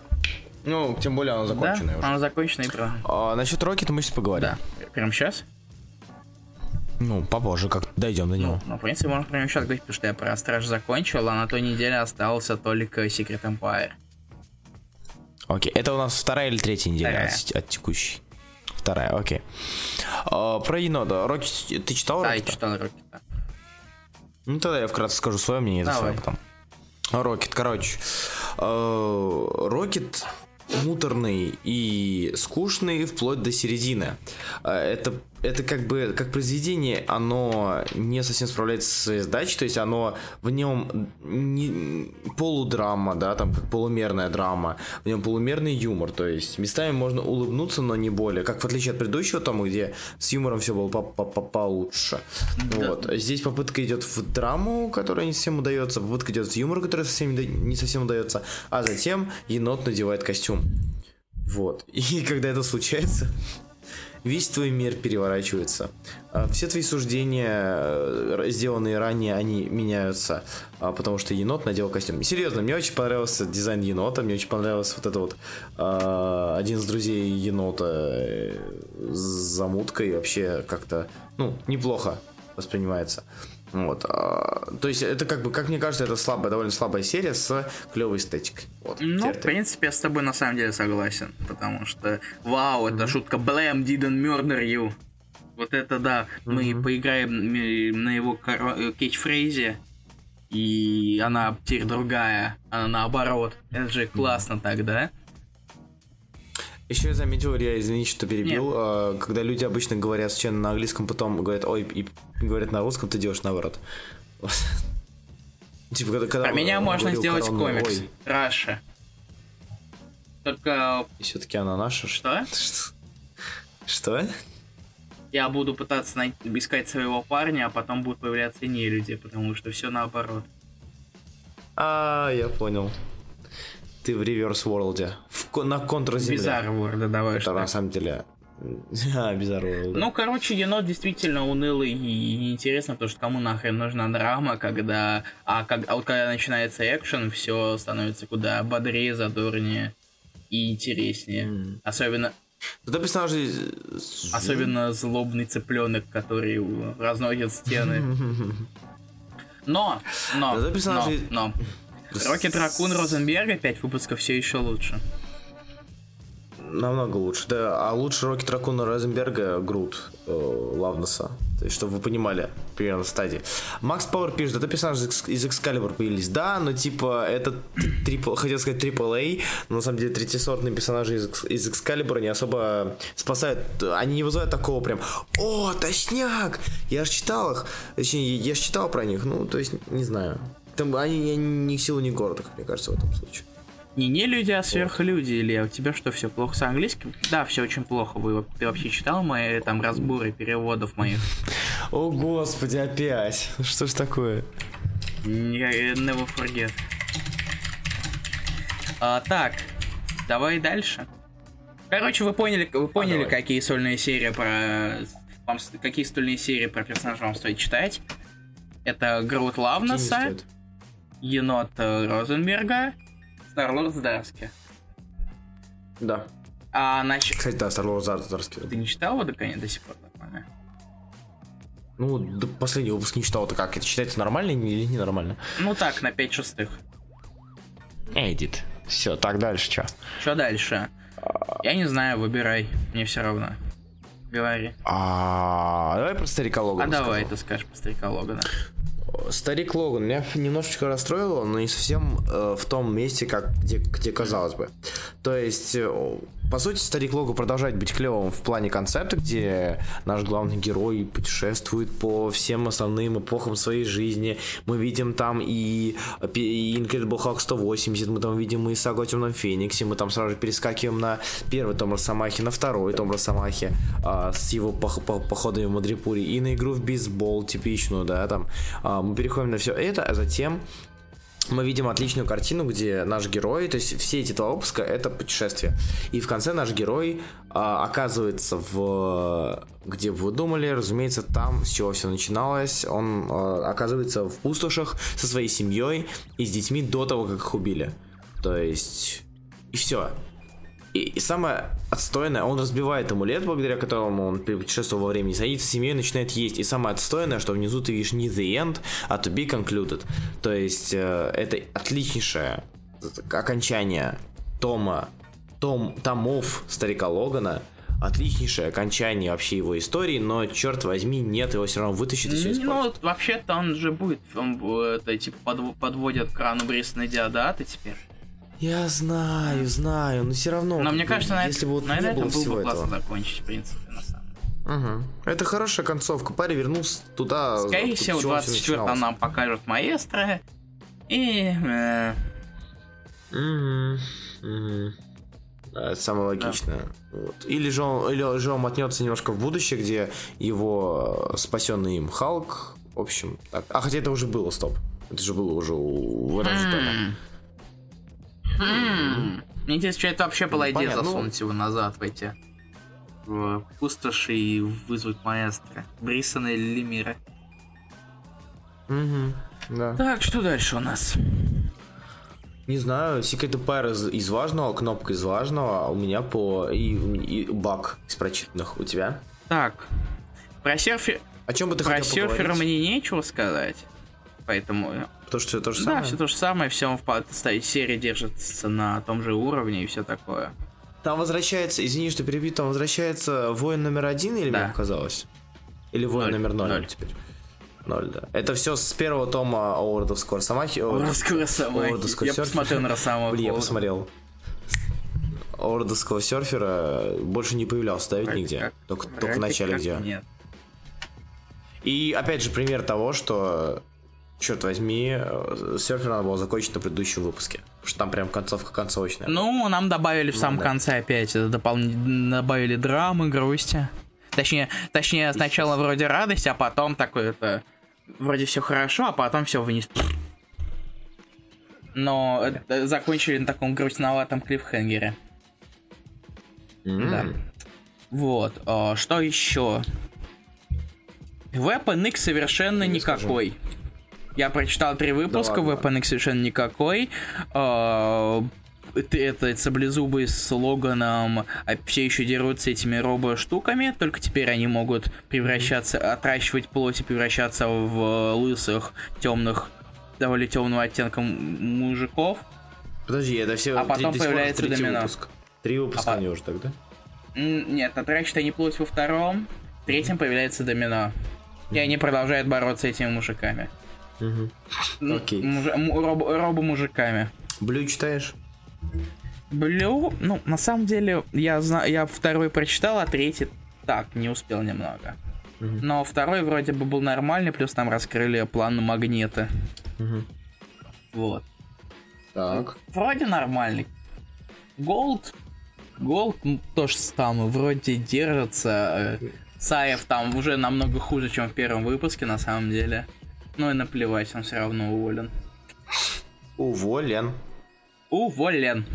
Ну, тем более оно законченное да? уже. Оно закончено и про... А, насчет Рокета мы сейчас поговорим. Да. Прямо сейчас? Ну, попозже, как дойдем до него. Ну, в принципе, можно прямо сейчас говорить, потому что я про Страж закончил, а на той неделе остался только Secret Empire. Окей, это у нас вторая или третья неделя от, от текущей? Вторая, окей. А, про енота. Рокет, ты читал Да, я Рокета? читал Рокета. Ну, тогда я вкратце скажу свое мнение, за Давай. свое потом. Рокет, короче. э, Рокет муторный и скучный вплоть до середины. Э, Это, это как бы, как произведение, оно не совсем справляется своей задачей, то есть оно в нем не, полудрама, да, там как полумерная драма, в нем полумерный юмор, то есть местами можно улыбнуться, но не более, как в отличие от предыдущего тома, где с юмором все было по- по- по- получше. Да. Вот. Здесь попытка идет в драму, которая не совсем удается, попытка идет в юмор, который совсем не совсем удается, а затем енот надевает костюм. Вот. И когда это случается, весь твой мир переворачивается. А Все твои суждения, э, сделанные ранее, они меняются, а, потому что енот надел костюм. Серьезно, мне очень понравился дизайн енота, мне очень понравился вот это вот а, один из друзей енота э, с замуткой вообще как-то, ну, неплохо воспринимается. Вот. а, то есть это как бы, как мне кажется, это слабая, довольно слабая серия с клевой эстетикой. Вот. Ну, Теперь в принципе, я с тобой на самом деле согласен, потому что, вау, это шутка Blame didn't murder you. Вот это да, мы поиграем м, на его коро- э, и она теперь другая, она наоборот. Это же классно тогда. Еще я заметил, я извини, что перебил, а, когда люди обычно говорят сначала на английском, потом говорят, ой, и говорят на русском, ты делаешь наоборот. Типа, когда, когда Про меня он можно говорил сделать коронный, комикс. Ой, Раша. Только и все-таки она наша. что? Что? Что? Я буду пытаться най- искать своего парня, а потом будут появляться не люди, потому что все наоборот. А, я понял. Ты в реверс ворлде. В, на контрземле. Bizarre World, давай Это на самом деле... А, World. Ну, короче, енот действительно унылый и неинтересно, потому что кому нахрен нужна драма, когда... А, как... а вот когда начинается экшен, все становится куда бодрее, задорнее и интереснее. М. Особенно, Туда персонажи... особенно злобный цыпленок, который разносит стены. Но, но, но, но. Рокет Ракун Розенберга 5 выпусков все еще лучше. Намного лучше, да. А лучше Рокет Ракуна Розенберга Грут э, Лавнеса. То есть, чтобы вы понимали примерно стадии. Макс Пауэр пишет, это персонажи из, из Excalibur появились. Да, но типа это трипл, хотел сказать AAA, но на самом деле третьесортные персонажи из, из Excalibur не особо спасают. Они не вызывают такого прям, о, точняк! Я же читал их. Точнее, я же читал про них. Ну, то есть, не знаю. Там они ни силу, ни города, как мне кажется, в этом случае. Не не люди, а сверхлюди, Илья. У тебя что, все плохо с английским? Да, все очень плохо. Вы, ты вообще читал мои там разборы переводов моих? О, господи, опять. Что ж такое? Не- Never forget. А, так, давай дальше. Короче, вы поняли, вы поняли, давай. какие сольные серии про вам, какие стольные серии про персонажа вам стоит читать. Это Грут Лавнеса, Енот Розенберга, Старлорд Здарски. Да. А нач... Кстати, да, Старлорд Здарски. Ты не читал его до конца до сих пор, нормально? Ну, до последнего выпуска не читал, это как? Это считается нормально или ненормально? Ну так, на 5 шестых. Эдит. Все, так дальше что? Что дальше? Я не знаю, выбирай. Мне все равно. Говори. А, давай про старика Логана. А давай ты скажешь про старика Логана. Старик Логан меня немножечко расстроило, но не совсем э, в том месте, как где, где казалось бы. То есть э, по сути, Старик Лого продолжает быть клевым в плане концепта, где наш главный герой путешествует по всем основным эпохам своей жизни. Мы видим там и, и Incredible Hulk 180, мы там видим и Сагу о Темном Фениксе, мы там сразу же перескакиваем на первый том Росомахи, на второй том Росомахи а, с его пох по походами в Мадрипуре и на игру в бейсбол типичную, да, там. А, мы переходим на все это, а затем мы видим отличную картину, где наш герой, то есть все эти два выпуска это путешествие. И в конце наш герой а, оказывается в где бы вы думали, разумеется, там, с чего все начиналось, он а, оказывается в пустошах со своей семьей и с детьми до того, как их убили. То есть и все. И, и самое отстойное, он разбивает амулет, благодаря которому он путешествовал во времени, садится с семьей начинает есть. И самое отстойное, что внизу ты видишь не the end, а to be concluded. То есть э, это отличнейшее окончание тома, том, томов старика Логана, отличнейшее окончание вообще его истории, но, черт возьми, нет, его все равно вытащит и все Ну, вообще-то он же будет, он, это, типа, подводят к крану Брисона Диодаты теперь. Я знаю, знаю, но все равно. Но мне кажется, на, если бы вот на не этом было было бы классно этого. закончить, в принципе, на самом деле. Угу. Это хорошая концовка. Парень вернулся туда. Скорее всего, 24 нам покажут маэстро. И... Э... Угу. Угу. Это самое логичное. Да. Вот. Или, же он, или же он мотнется немножко в будущее, где его спасенный им Халк. В общем, так. А хотя это уже было, стоп. Это же было уже у, этом Хм. Мне интересно, что это вообще была идея Понятно. засунуть его назад в эти в пустоши и вызвать маэстро. Брисона или Лемира. Угу, да. Так, что дальше у нас? Не знаю, Secret Empire из, из важного, кнопка из важного, а у меня по... и, и баг из прочитанных. У тебя? Так, про серфер... О чем бы ты про хотел серфера поговорить? мне нечего сказать. Поэтому... То, что все то же да, самое? Да, все то же самое, все в серии держится на том же уровне и все такое. Там возвращается, извини, что перебью, там возвращается воин номер один или да. мне показалось? Или воин ноль, номер ноль, ноль теперь? Ноль, да. Это все с первого тома Ордовского Росомахи. Ордовского Росомахи. Я посмотрел на Росомаху. Блин, я посмотрел. Ордовского серфера больше не появлялся, да, ведь Вроде нигде? Как, только, только в начале где. Нет. И опять же пример того, что черт возьми, серфер надо было закончить на предыдущем выпуске. Потому что там прям концовка концовочная. Ну, нам добавили в самом да. конце опять допол... добавили драмы, грусти. Точнее, точнее, сначала вроде радость, а потом такое это. Вроде все хорошо, а потом все вниз. Но это закончили на таком грустноватом клиффхенгере. Mm. Да. Вот. А, что еще? Weapon X совершенно Не никакой. скажу. Я прочитал три выпуска, Да ладно. Совершенно никакой. А, это, это саблезубы с Логаном а, все еще дерутся этими робо-штуками, только теперь они могут превращаться, отращивать плоть и превращаться в лысых, темных, довольно темного оттенка мужиков. Подожди, это все А потом появляется домино. выпуск. Три выпуска А они уже тогда? Нет, отращивают они плоть во втором, в третьем появляется домино. И они продолжают бороться с этими мужиками. Угу. М, Окей. робо- робо-мужиками. Блю читаешь? Блю, ну, на самом деле, я знаю, я второй прочитал, а третий так, не успел немного. Мгм. Но второй вроде бы был нормальный, плюс там раскрыли план Магнето. Угу. Вот. Так. Вроде нормальный. Gold. Gold м, тоже самое, вроде держится. э, Сьяф там уже намного хуже, чем в первом выпуске, на самом деле. Ну и наплевать, он все равно уволен. Уволен. Уволен.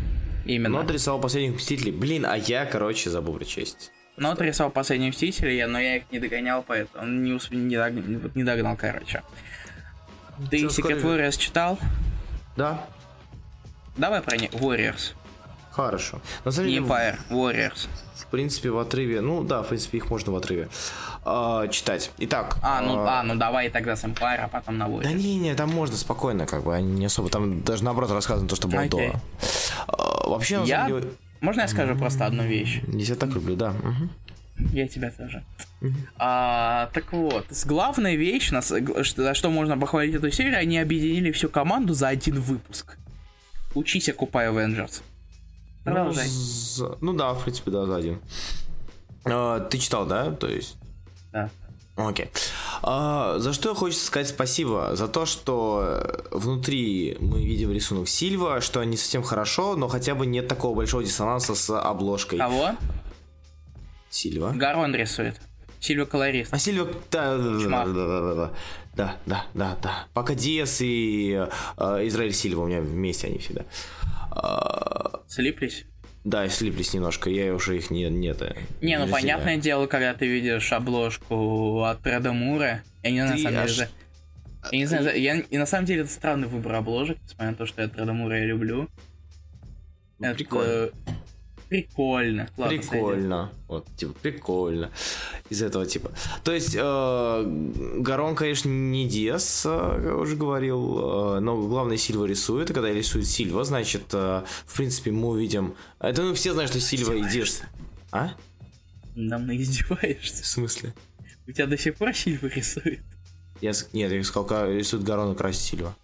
Именно. Но отрисовал последних Мстителей. Блин, а я, короче, забыл прочесть. Но вот рисовал последние Мстители, я, но я их не догонял, поэтому не, усп... не, дог... не догнал, короче. Ты Чё, Secret скорее? Warriors читал? Да, Давай про них. Warriors. хорошо. На самом деле, Empire, Warriors. В принципе, в отрыве, ну да, в принципе, их можно в отрыве а, читать. Итак. А, ну, а, а, ну давай тогда с Empire, а потом на. Да не, не, там можно спокойно, как бы, они не особо, там даже наоборот рассказано то, что было до. А, вообще, Я? деле, Можно я скажу просто одну вещь? я тебя так люблю, да. Я тебя тоже. А, так вот, главная вещь, нас- что- за что можно похвалить эту серию, они объединили всю команду за один выпуск. Учись, окупай Avengers. Ну, Продолжай. за- ну да, в принципе, да, за один. А, ты читал, да? То есть. Да. Окей. А, за что хочется сказать спасибо? За то, что внутри мы видим рисунок Сильва, что не совсем хорошо, но хотя бы нет такого большого диссонанса с обложкой Кого? Сильва. Гарон рисует. Сильва колорист. А Сильва, да, да, да, Чмах. да, да, да, да, да, да, да, да. Пока Диас и э, Израиль Сильва у меня вместе они всегда. А, Слиплись? да, слиплись немножко, я уже их не, нет. Не, ну понятное дело, когда ты видишь обложку от Реда Мура, я не знаю, на Ты самом деле, аж- за- я не знаю, за- я, и на самом деле это странный выбор обложек, несмотря на то, что я Реда Мура я люблю. Ну, Это Прикольно. Ладно. Прикольно. Вот, типа, прикольно. Из этого типа. То есть, э, Гарон, конечно, не Диас, э, как я уже говорил, э, но главное Сильва рисует, и когда рисует Сильва, значит, э, в принципе, мы увидим... Это ну все знают, что Сильва и Диас... А? Нам на издеваешься. В смысле? У тебя до сих пор Сильва рисует? Я, нет, я сказал, рисует Гарон и красит Сильва.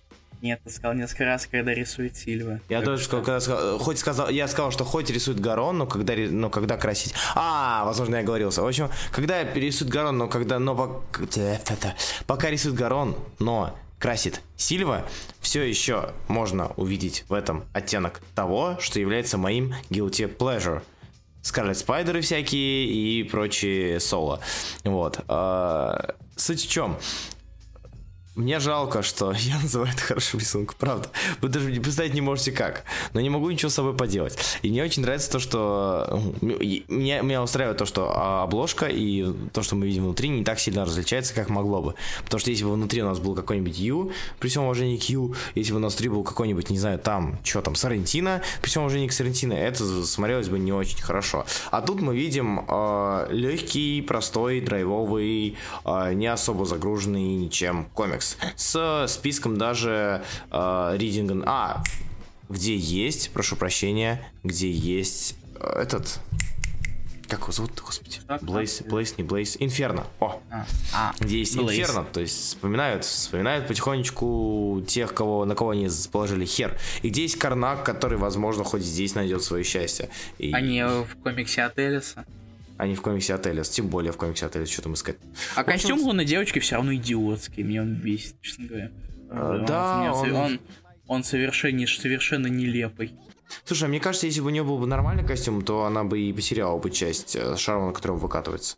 Нет, ты сказал несколько раз, когда рисует Сильва. Я Так тоже сказал, когда сказал, хоть сказал, я сказал, что хоть рисует Гарон, но когда, но когда красить. А, возможно, я оговорился. В общем, когда рисует Гарон, но когда, но пок- пока рисует Гарон, но красит Сильва, все еще можно увидеть в этом оттенок того, что является моим guilty pleasure. Скарлет Спайдеры всякие и прочие соло. Вот. А, Суть в чем? Мне жалко, что я называю это хорошим рисунком, правда. Вы даже не представить не можете как. Но не могу ничего с собой поделать. И мне очень нравится то, что... Меня, меня устраивает то, что а, обложка и то, что мы видим внутри, не так сильно различается, как могло бы. Потому что если бы внутри у нас был какой-нибудь Ю, при всем уважении к Ю, если бы у нас внутри был какой-нибудь, не знаю, там, что там, Сарентино, при всем уважении к Сарентино, это смотрелось бы не очень хорошо. А тут мы видим легкий, простой, драйвовый, э, не особо загруженный ничем комикс. С списком даже э, reading... А, где есть, прошу прощения, где есть э, этот... Как его зовут, господи? Что? Блейз, Блейз, не Блейз. Инферно. О, А, а, где есть Блейз. Инферно, то есть вспоминают, вспоминают потихонечку тех, кого, на кого они положили хер. И где есть Карнак, который, возможно, хоть здесь найдет свое счастье. И... Они в комиксе от Элиса. А не в комиксе от Элис, тем более в комиксе от Элис, что там искать. А общем, костюм лунной девочки все равно идиотский, мне он бесит, честно говоря. А, Он- да, он- он, он совершенно, совершенно нелепый. Слушай, а мне кажется, если бы у нее был бы нормальный костюм, то она бы и потеряла бы часть э, шарма, на котором выкатывается.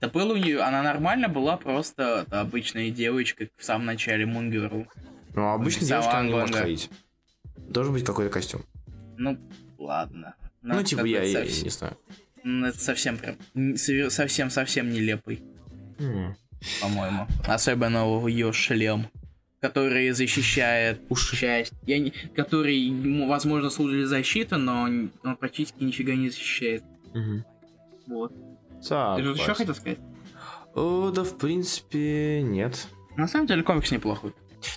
Да было у нее, она нормально была, просто да, обычная девочка в самом начале Мунгеру. Ну, а обычно Рисовал девушка она не может ходить. Должен быть какой-то костюм. Ну, ладно. Ну, это типа, я, я совсем- не знаю. Это совсем прям, совсем-совсем нелепый, М. по-моему. Особенно ее шлем, который защищает Уши. часть, я не, который, ему, возможно, служит для защиты, но он он практически нифига не защищает. Мгм. Вот. Так, Ты что-то еще хотел сказать? О, да, в принципе, нет. На самом деле комикс неплохой.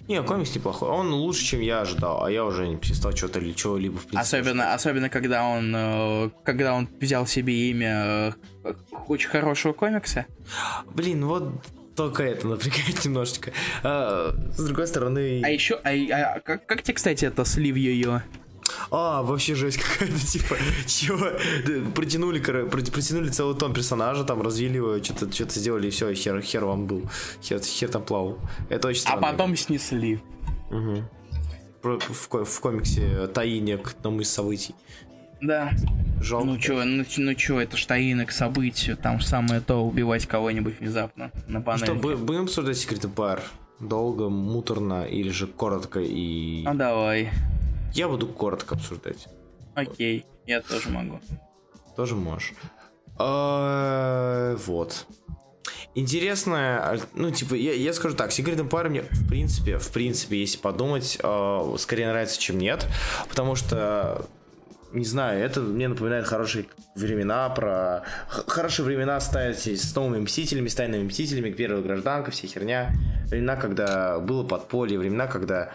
Не, комикс неплохой. Он лучше, чем я ожидал, а я уже не перестал что-то или чего-либо в принципе. Особенно, особенно когда он, э, когда он взял себе имя э, очень хорошего комикса. Блин, вот только это напрягает немножечко. А, с другой стороны... А еще, а, а как, как тебе, кстати, это слив ее? А, вообще жесть какая-то, типа, чего? Протянули, протянули целый том персонажа, там развили его, что-то что сделали, и все, хер, хер вам был. Хер, хер там плавал. Это очень А странно. потом снесли. Про- В, в комиксе таиние к одному из событий. Да. Жалко. Ну чё, ну, ну чё, это ж таинок событию, там самое то убивать кого-нибудь внезапно на Ну панели. что, бу- будем обсуждать Secret Empire? Долго, муторно или же коротко и... Ну давай. Я буду коротко обсуждать. Окей, я тоже могу. Тоже можешь. А, вот. Интересно, ну, типа, я, я скажу так, Secret Empire мне, в принципе, в принципе, если подумать, э, скорее нравится, чем нет, потому что не знаю, это мне напоминает хорошие времена про... Хорошие времена ставить с новыми Мстителями, с тайными Мстителями, первая гражданка, вся херня. Времена, когда было подполье, времена, когда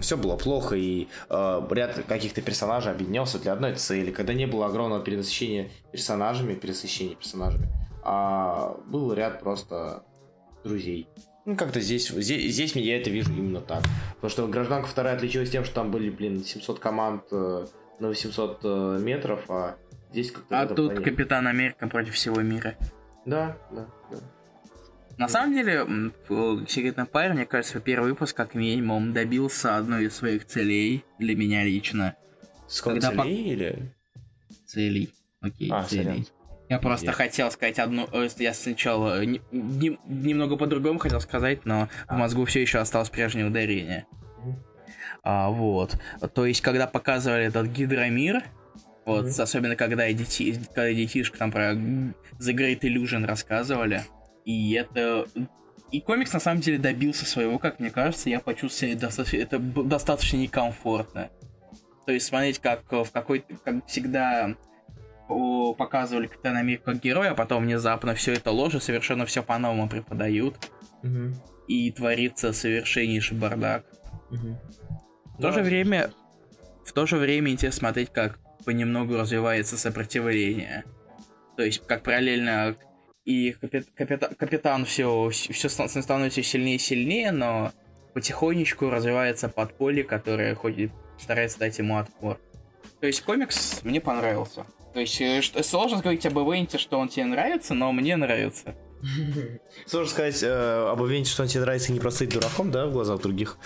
все было плохо, и э, ряд каких-то персонажей объединялся для одной цели, когда не было огромного перенасыщения персонажами, пересыщения персонажами, а был ряд просто друзей. Ну, как-то здесь, здесь, здесь я это вижу именно так. Потому что гражданка вторая отличилась тем, что там были, блин, 700 команд э, на 800 э, метров, а здесь как-то... А тут плане... Капитан Америка против всего мира. Да, да, да. На самом деле, Секретный Empire, мне кажется, первый выпуск, как минимум, добился одной из своих целей для меня лично. Сколько целей по... или? Целей. Окей, а, целей. Сорян. Я просто я... хотел сказать одну... Э, я сначала не, не, немного по-другому хотел сказать, но а. в мозгу все еще осталось прежнее ударение. А, вот. То есть, когда показывали этот гидромир, вот, mm-hmm. особенно когда, дети, когда детишка там про The Great Illusion рассказывали, и это... И комикс на самом деле добился своего, как мне кажется, я почувствовал себя достаточно, это достаточно некомфортно. То есть смотреть, как в какой как всегда показывали Капитан Америку как героя, а потом внезапно все это ложь, совершенно все по-новому преподают. Угу. И творится совершеннейший бардак. Угу. В то же время, в то же время интересно смотреть, как понемногу развивается сопротивление. То есть, как параллельно и капит, капита, капитан все, все становится сильнее и сильнее, но потихонечку развивается подполье, которое ходит, старается дать ему отпор. То есть комикс мне понравился. То есть э, что, сложно говорить об ивенте, что он тебе нравится, но мне нравится. Сложно сказать э, об ивенте, что он тебе нравится не просто дураком, да, в глазах других.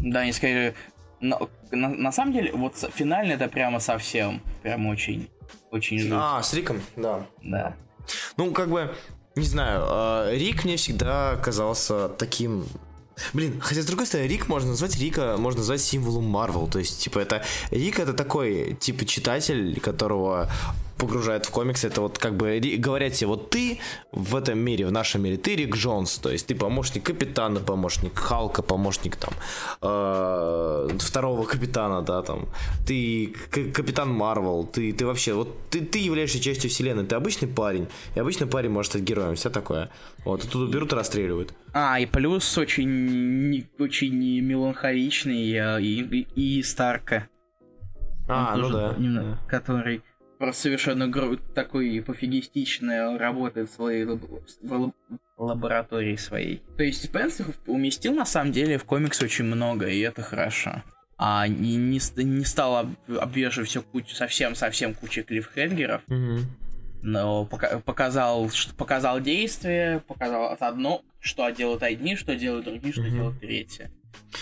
Да, не скажи, но, на, на самом деле, вот финальный это прямо совсем, прям очень, очень жуть. А, с Риком, да. Да. Ну, как бы, не знаю, э, Рик мне всегда казался таким Блин, хотя с другой стороны, Рик можно назвать Рика, можно назвать символом Марвел. То есть, типа, это Рик это такой, типа, читатель, которого погружает в комиксы, это вот как бы говорят тебе, вот ты в этом мире, в нашем мире, ты Рик Джонс, то есть ты помощник капитана, помощник Халка, помощник там э, второго капитана, да, там, ты капитан Марвел, ты, ты вообще, вот ты, ты являешься частью вселенной, ты обычный парень, и обычный парень может стать героем, все такое. Вот, и тут берут и расстреливают. А, и плюс очень, очень меланхоличный э, и, и, и Старка. А, ну да. Немного, который просто совершенно такой пофигистичный работает в своей в лаборатории своей. То есть Спенсер уместил на самом деле в комикс очень много, и это хорошо. А не, не, не стал обвешивать все кучу, совсем-совсем кучей клиффхенгеров. Mm-hmm. Но пока, показал, показал действие, показал одно, что делают одни, что делают другие, что mm-hmm. делают третьи.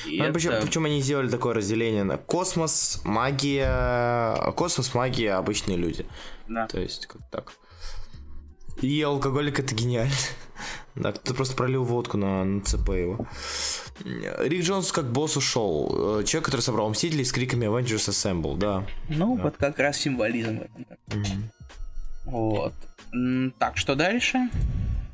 И ну, это... почему, почему они сделали такое разделение на космос, магия, космос, магия, обычные люди. Да. То есть, как так. И алкоголик это гениально. Да, ты просто пролил водку на, на ЦП его. Рик Джонс как босс ушел. Человек, который собрал Мстителей с криками Avengers Assemble, да. Ну, да. вот как раз символизм. Mm-hmm. Вот. Так, что дальше?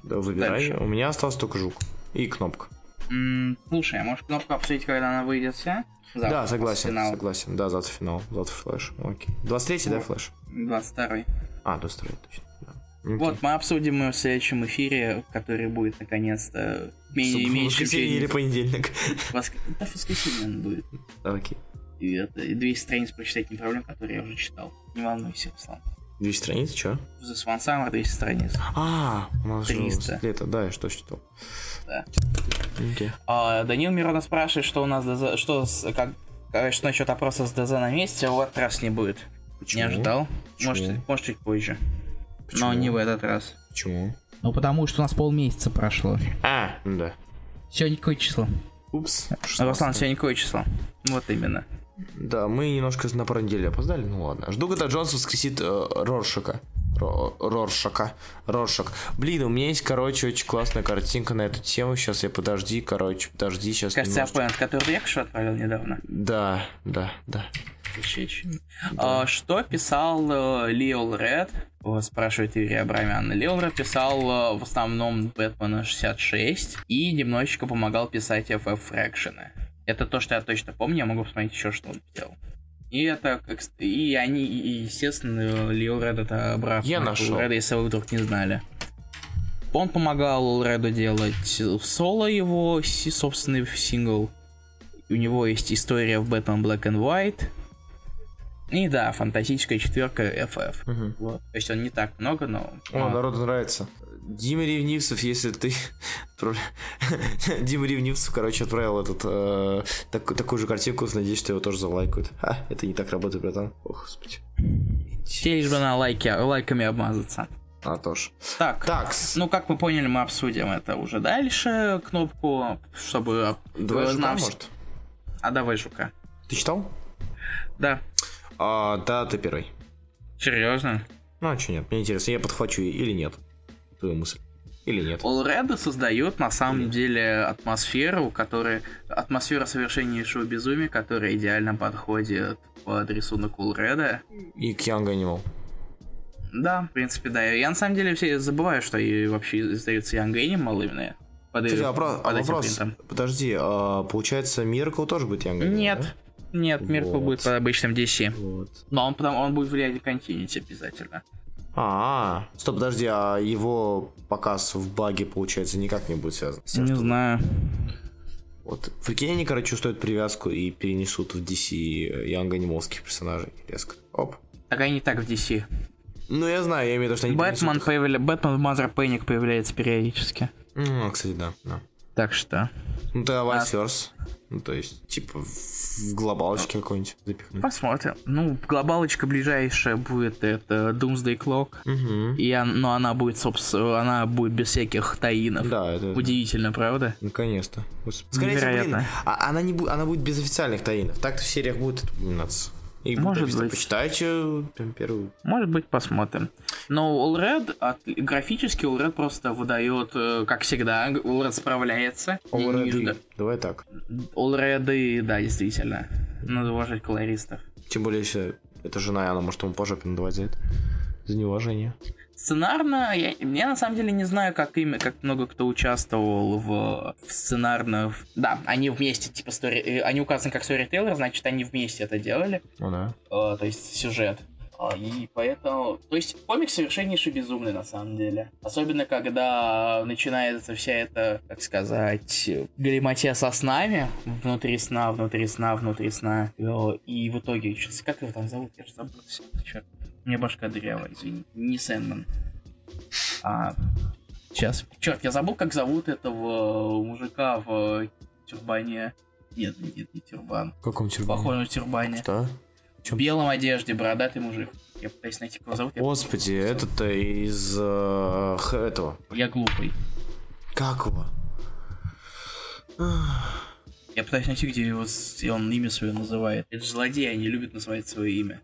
Да, выбирай. Дальше. У меня осталось только жук. И кнопка. М-м, слушай, а может кнопку обсудить, когда она выйдет вся? Завтра да, согласен, финал. согласен. Да, завтра финал, завтра флеш. Окей. 23-й, да, флеш? 22-й. А, 22 точно. Да. Okay. Вот, мы обсудим в следующем эфире, который будет наконец-то менее, меньше. Воскресенье или понедельник? Воск... Да, воскресенье он будет. Окей. И это, и 200 страниц прочитать не проблем, которые я уже читал. Не волнуйся, Руслан. 200 страниц, что? The Swan Summer 200 страниц. А, у нас 300. же лето, да, я что читал. Да. Okay. А, Данил Миронов спрашивает, что у нас ДЗ, что с, как, что насчет опроса с ДЗ на месте, в этот раз не будет. Почему? Не ожидал. Почему? Может, может чуть позже. Почему? Но не в этот раз. Почему? Ну потому что у нас полмесяца прошло. А, ну да. Сегодня какое число? Упс. Руслан, сегодня какое число? Вот именно. Да, мы немножко на пару недель опоздали, ну ладно. Жду, когда Джонс воскресит э, Роршака. Роршака. Роршак. Блин, у меня есть, короче, очень классная картинка на эту тему. Сейчас я подожди, короче, подожди, сейчас Кажется, немножко... Аппент, который я что отправил недавно. Да, да, да. Кричащий. А, что писал э, Ред? Спрашивает Юрий Абрамян. Леол Ред писал э, в основном Бэтмена 66 и немножечко помогал писать FF фрэкшены. Это то, что я точно помню, я могу посмотреть еще, что он сделал. И это, как, и они, и, естественно, Лео Ред это брат Я нашел. Реда, если вы вдруг не знали. Он помогал Реду делать соло его, собственный сингл. У него есть история в Batman Black and White. И да, фантастическая четверка FF. Мгм. Вот. То есть он не так много, но... О, народу нравится. Дима Ревнивцев, если ты... Дима Ревнивцев, короче, отправил этот, э, так- такую же картинку, надеюсь, что его тоже залайкают. А, это не так работает, братан. Ох, господи. Все лишь бы на лайки, лайками обмазаться. А, тоже. Так, Так, ну как вы поняли, мы обсудим это уже дальше, кнопку, чтобы... давай жука, нам может? А давай жука. Ты читал? Да. А, да, ты первый. Серьезно? Ну, а что нет? Мне интересно, я подхвачу или нет. Твою мысль. Или нет. Allred создает на самом деле атмосферу, которая атмосфера совершеннейшего безумия, которая идеально подходит под рисунок Allred. И к Young Animal. Да, в принципе, да. Я на самом деле все забываю, что и вообще издается Young Animal именно под, Кстати, под а этим вопрос принтом. подожди, а, получается, Миркл тоже будет Young Animal, Нет, да? нет, Миркл Вот. будет под обычным DC. Вот. Но он, потом, он будет влиять на континенте обязательно. А, стоп, подожди, а его показ в баге, получается, никак не будет связан с тем, Не что- знаю. Вот. Прикинь, они, короче, чувствуют привязку и перенесут в DC Young Animalских персонажей резко. Оп. Так они так в DC. Ну, я знаю, я имею в виду, что они Бэтмен, появля... Бэтмен в Мазер Пэник появляется периодически. М, кстати, да, да. Так что... Ну, vice versa. Ну, то есть, типа, в глобалочке какой-нибудь запихнуть. Посмотрим. Ну, глобалочка ближайшая будет это Doomsday Clock. Угу. И он- но она будет, собственно, она будет без всяких таинов. Да, это... Удивительно, правда? Наконец-то. Господи. Скорее всего, блин, а- она, не она будет без официальных таинов. Так-то в сериях будет это упоминаться. И Может написано, быть. Почитайте прям первую. Может быть, посмотрим. Но Allred, от... графически Allred просто выдает, э, как всегда, Allred справляется. Я не вижу, да. Давай так. Allred, да, действительно. Надо уважать колористов. Тем более, если это жена, и она может ему по жопе надавать за это. За неуважение. Сценарно, я, я на самом деле не знаю, как имя, как много кто участвовал в, в сценарно. в- Да, они вместе, типа, стори... э, они указаны как сторителлер, значит, они вместе это делали. Ну да. Э, то есть сюжет. А, И поэтому... То есть комикс совершеннейший безумный на самом деле. Особенно когда начинается вся эта, как сказать, галиматья со снами. Внутри сна, внутри сна, внутри сна. Э, И в итоге... Как его там зовут? Я же забыл. Черт. Мне башка дырявая, извини. Не Сэндман. А... Сейчас. Черт, я забыл, как зовут этого мужика в тюрбане. Нет, нет, не тюрбан. В каком тюрбане? Похоже на тюрбане. Что? В белом одежде, бородатый мужик. Я пытаюсь найти, как его зовут. Господи, этот-то из э, х- этого. я глупый. Как его? Я пытаюсь найти, где его, он имя свое называет. Это же злодей, они любят называть свое имя.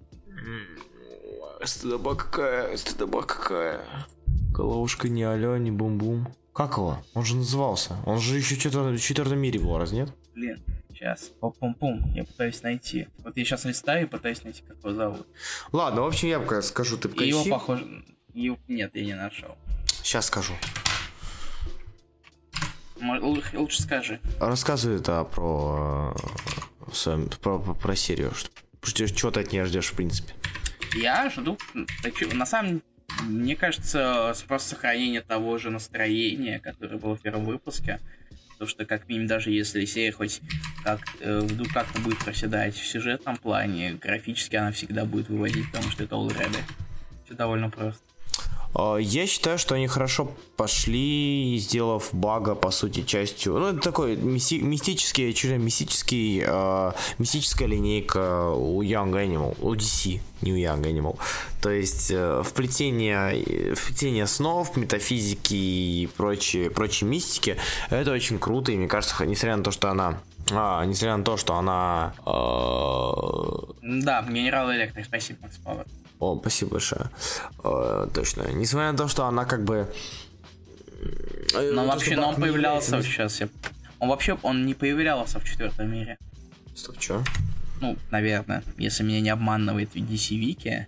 Стыдоба какая, стыдоба какая. Головушка не алё, не бум-бум. Как его? Он же назывался. Он же еще что-то в четвертом мире был, раз нет? Блин, сейчас. Пум-пум-пум. Я пытаюсь найти. Вот я сейчас листаю и пытаюсь найти, как его зовут. Ладно, в общем, я пока скажу, ты И его похоже... его- Нет, я не нашел. Сейчас скажу. Лучше, лучше скажи. Рассказывай, да, про, э, про, про, про серию. Что, что ты от нее ждешь, в принципе? Я жду... На самом мне кажется, с- просто сохранение того же настроения, которое было в первом выпуске. Потому что, как минимум, даже если серия хоть как, э, вдруг как-то будет проседать в сюжетном плане, графически она всегда будет выводить, потому что это already. Все довольно просто. А, Я считаю, что они хорошо пошли, сделав бага, по сути, частью... Ну, это такой мисти- мистический, чуть ли мистический, э, мистическая линейка у Young Animal, у DC, не у Young Animal. То есть э, вплетение, вплетение снов, метафизики и прочие, прочей мистики, это очень круто, и мне кажется, несмотря на то, что она... А, несмотря на то, что она... э, Да, генерал Электрик, спасибо, Пауэр. О, спасибо большое. Э, точно. Несмотря на то, что она как бы... э, Но вообще, но он не появлялся является- сейчас. Я... Он вообще, он не появлялся в четвертом мире. Стоп, чё? ну, наверное, если меня не обманывает DC Wiki,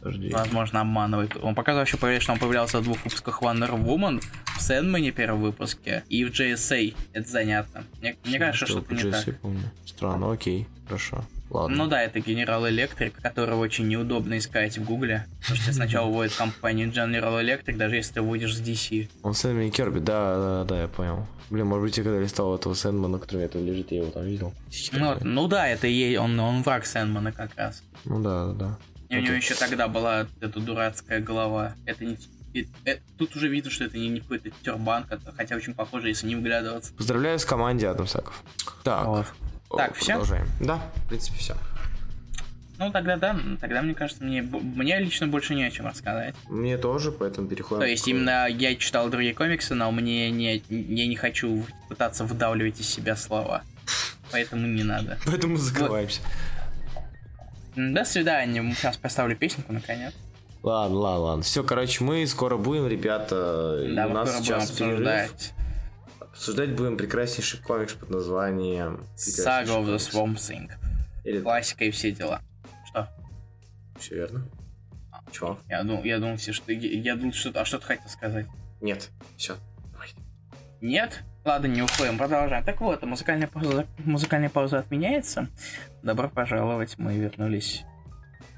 Подожди. Возможно, обманывает. Он показывал еще, что он появлялся в двух выпусках Wonder Woman, в Сэндмане первом выпуске и в JSA. Это занятно. Мне, мне кажется, что это не так. Помню. Странно, окей, хорошо. Ладно. Ну да, это General Electric, которого очень неудобно искать в Гугле. Потому что сначала вводит компанию General Electric, даже если ты вводишь с DC. Он Сэндман Керби, да, да, да, я понял. Блин, может быть, я когда листал этого Сэндмана, который это лежит, я его там видел. Ну, ну да, это ей, он, он враг Сэндмана как раз. Ну да, да. И у него еще тогда была эта дурацкая голова. Это не это, тут уже видно, что это не, не какой-то тербанк, хотя очень похоже, если не вглядываться. Поздравляю с командой Адам Саков. Так. Вот. Так, все? Продолжаем. Да, в принципе, все. Ну, тогда да, тогда, мне кажется, мне, мне лично больше не о чем рассказать. Мне тоже, поэтому переходим. То есть, к... именно я читал другие комиксы, но мне не, я не хочу пытаться вдавливать из себя слова. Поэтому не надо. Поэтому закрываемся. Вот. До свидания. Сейчас поставлю песенку наконец. Ладно, ладно, ладно. Все, короче, мы скоро будем, ребята. Да, у нас сейчас обсуждать. Обсуждать будем прекраснейший комикс под названием Saga of the Swamp Thing. Или... Классика и все дела. Что? Все верно. А, Чего? Я думал, я думал, что я, думал, что а что ты хотел сказать? Нет, все. Нет? Ладно, не уходим, продолжаем. Так вот, музыкальная пауза, музыкальная пауза отменяется. Добро пожаловать, мы вернулись.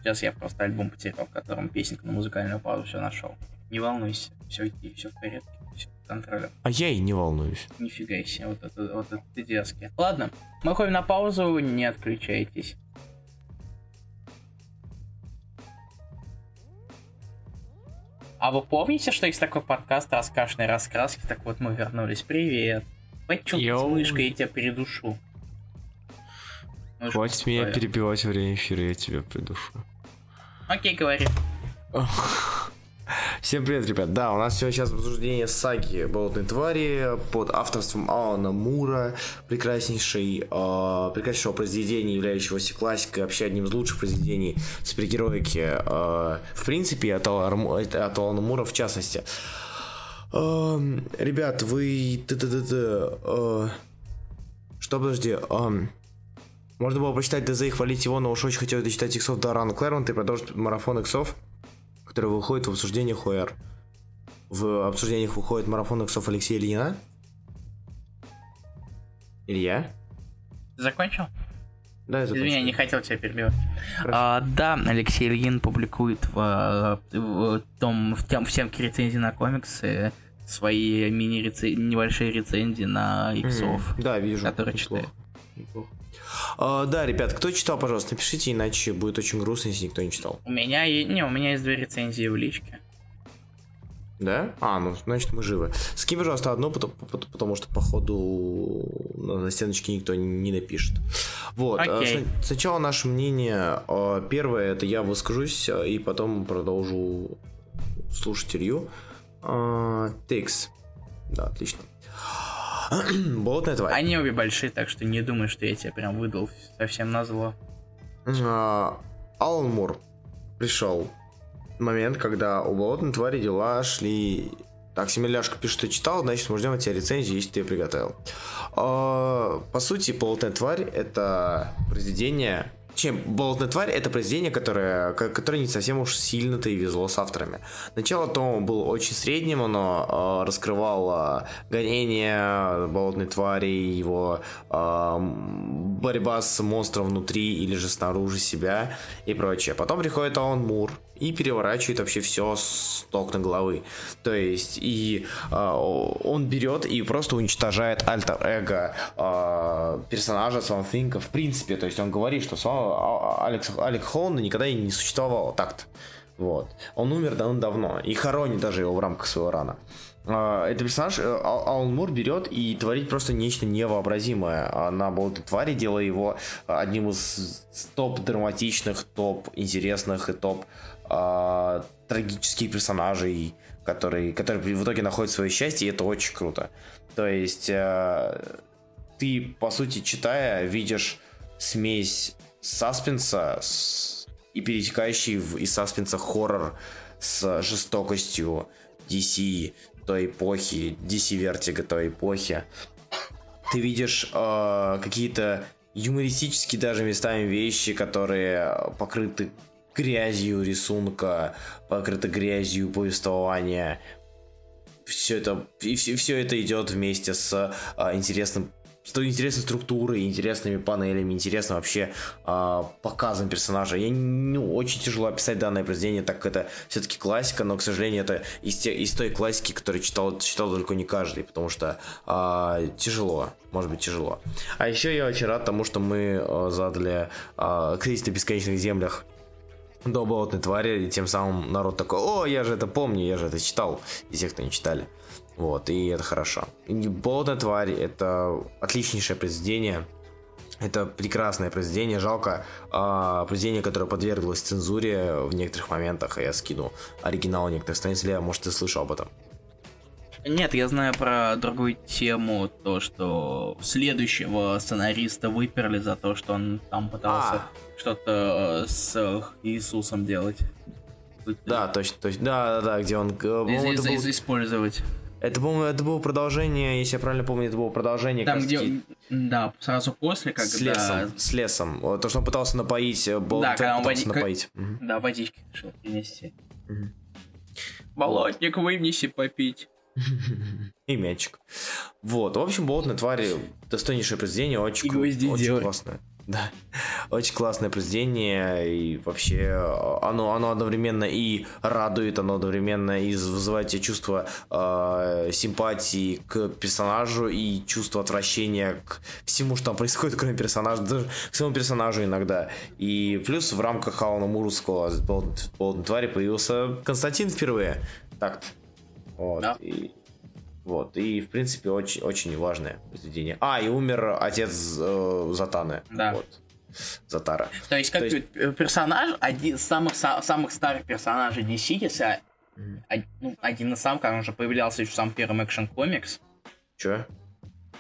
Сейчас я просто альбом потерял, в котором песенка на музыкальную паузу все нашел. Не волнуйся, все окей, все в порядке, контролем. А я и не волнуюсь. Нифига себе, вот это, вот это ты дерзкий. Ладно, мы ходим на паузу, не отключайтесь. А вы помните, что есть такой подкаст «Раскашные раскраски»? Так вот, мы вернулись. Привет. Пойдем с мышкой, я тебя придушу. Мышку Хватит меня перебивать во время эфира, я тебя придушу. Окей, говори. Всем привет, ребят. Да, у нас сегодня сейчас обсуждение саги Болотной твари под авторством Алана Мура, прекраснейшей, э, прекраснейшего произведения, являющегося классикой, вообще одним из лучших произведений супергероики, э, в принципе, от, от Алана Мура в частности. Э, ребят, вы... Т -т -т -т, э, что, подожди, э, можно было прочитать ДЗ и хвалить его, но уж очень хотелось дочитать иксов до Рана Клэрмонта и продолжить марафон иксов который выходит в обсуждениях ОР. В обсуждениях выходит марафон иксов Алексея Ильина. Илья? Закончил? Да, я закончил. Извини, я не хотел тебя перебивать. А, да, Алексей Ильин публикует в, в, в, том, в, тем, в темке рецензии на комиксы свои мини небольшие рецензии на иксов. Mm, да, вижу. Которые читаю. Неплохо. А, да, ребят, кто читал, пожалуйста, напишите, иначе будет очень грустно, если никто не читал. У меня, не, у меня есть две рецензии в личке. Да? А, ну, значит, мы живы. Скинь, пожалуйста, одну, потому, потому что, походу, на стеночке никто не напишет. Вот. Okay. Сначала наше мнение. А, первое, это я выскажусь, и потом продолжу слушать Илью. Текс. Да, отлично. Болотная тварь. Они обе большие, так что не думаю, что я тебе прям выдал совсем на зло. А, Алан Мур пришел момент, когда у болотной твари дела шли... Так, Семеляшка пишет, что читал, значит, мы ждем от тебя рецензии, если ты ее приготовил. А, по сути, болотная тварь — это произведение чем «Болотная тварь» — это произведение, которое, которое не совсем уж сильно-то и везло с авторами. Начало тома было очень средним, оно э, раскрывало гонение болотной твари, его э, борьба с монстром внутри или же снаружи себя и прочее. Потом приходит Алан Мур, и переворачивает вообще все с ног на головы. То есть, и э, он берет и просто уничтожает альтер-эго э, персонажа Swamp Thing в принципе. То есть, он говорит, что Алекс, Алек Холланда никогда и не существовало так-то. Вот. Он умер давно-давно и хоронит даже его в рамках своего рана. Это персонаж э, Алан Мур берет и творит просто нечто невообразимое на болотой твари, делая его одним из топ драматичных, топ интересных и топ э, трагических персонажей, которые, которые в итоге находят свое счастье, и это очень круто. То есть э, ты, по сути, читая, видишь смесь саспенса с, и перетекающий в, из саспенса хоррор с жестокостью DC той эпохи, DC Vertigo той эпохи. Ты видишь э, какие-то юмористические даже местами вещи, которые покрыты грязью рисунка, покрыты грязью повествования. Все это, и все, все это идет вместе с а, интересным с интересной структурой, интересными панелями, интересным вообще э, показом персонажа. Я ну, очень тяжело описать данное произведение, так как это все-таки классика, но, к сожалению, это из, те, из той классики, которую читал, читал далеко не каждый, потому что э, тяжело, может быть тяжело. А еще я очень рад тому, что мы э, задали э, кризис на бесконечных землях до болотной твари, и тем самым народ такой, о, я же это помню, я же это читал, и те, кто не читали. Вот, и это хорошо. Болотная тварь это отличнейшее произведение. Это прекрасное произведение. Жалко э, произведение, которое подверглось цензуре в некоторых моментах. Я скину оригинал некоторых страниц. Лея, может, ты слышал об этом? Нет, я знаю про другую тему, то, что следующего сценариста выперли за то, что он там пытался а. что-то с Иисусом делать. Да, точно, точно. Да, да, да, где он... Из- из- был... Использовать. Это, по-моему, это было продолжение, если я правильно помню, это было продолжение. Там, где... Да, сразу после, когда... С лесом, с лесом. То, что он пытался напоить, э, бол... да, когда он води... напоить. Как... Угу. Да, водички решил принести. Угу. Болотник, вынеси попить. И мячик. Вот, в общем, болотные твари достойнейшее произведение, очень, очень классное. Да, очень классное произведение, и вообще оно, оно одновременно и радует, оно одновременно и вызывает тебе чувство э, симпатии к персонажу и чувство отвращения к всему, что там происходит, кроме персонажа, даже к своему персонажу иногда. И плюс в рамках Алана Мурского «Болотной твари» появился Константин впервые. Так-то. Вот. Да. И вот, и, в принципе, очень, очень важное произведение. А, и умер отец э, Затаны. Да. Вот. Затара. То есть, как То есть... персонаж, один из самых, самых старых персонажей DC, если mm. один, ну, один из самых, он уже появлялся еще в самом первом экшен комикс. Че?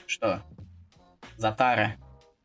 Что? Затара.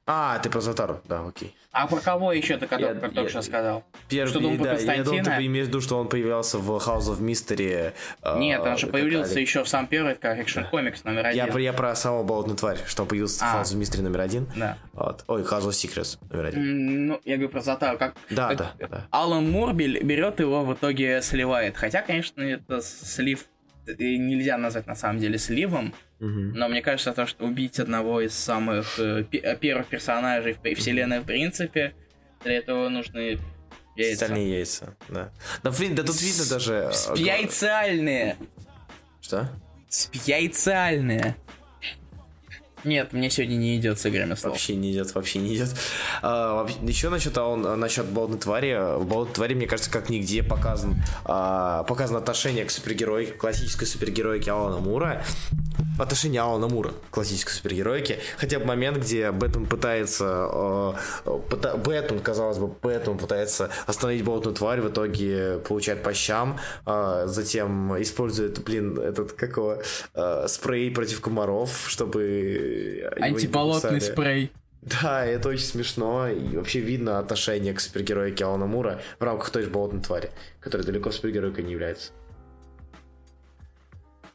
А, ты про Затару, да, окей. А про кого еще ты когда, я, как я, только что сказал? Первый, что думал да, Я думал, ты имеешь в виду, что он появлялся в House of Mystery. А, Нет, он же появился как... еще в сам первый, как экшен да. комикс номер один. Я, я про самого болотную тварь, что он появился а. в House of Mystery номер один. Да. Вот. Ой, House of Secrets номер один. Ну, я говорю про Затару. Как, да, как да, да. Алан Мурбель берет его в итоге сливает. Хотя, конечно, это слив нельзя назвать на самом деле сливом, угу. но мне кажется, то, что убить одного из самых э, первых персонажей в вселенной, в принципе, для этого нужны яйца. Стальные яйца, да. Да, блин, да тут видно даже... Э, Спяйцальные! Что? Спяйцальные. Нет, мне сегодня не идет с играми слов. Вообще не идет, вообще не идет. А, еще насчет, а он, насчет Болотной твари. В Болотной твари, мне кажется, как нигде показан, а, показано отношение к супергеройке, классической супергеройке Алана Мура. Отношение Алана Мура к классической супергеройке. Хотя бы момент, где Бэтмен пытается... Э, Бэтмен, казалось бы, Бэтмен пытается остановить Болотную тварь, в итоге получает по щам, э, затем использует, блин, этот, какого, э, спрей против комаров, чтобы Антиболотный спрей. Да, это очень смешно, и вообще видно отношение к супергерою Алана Мура в рамках той же болотной твари, которая далеко супергеройкой не является.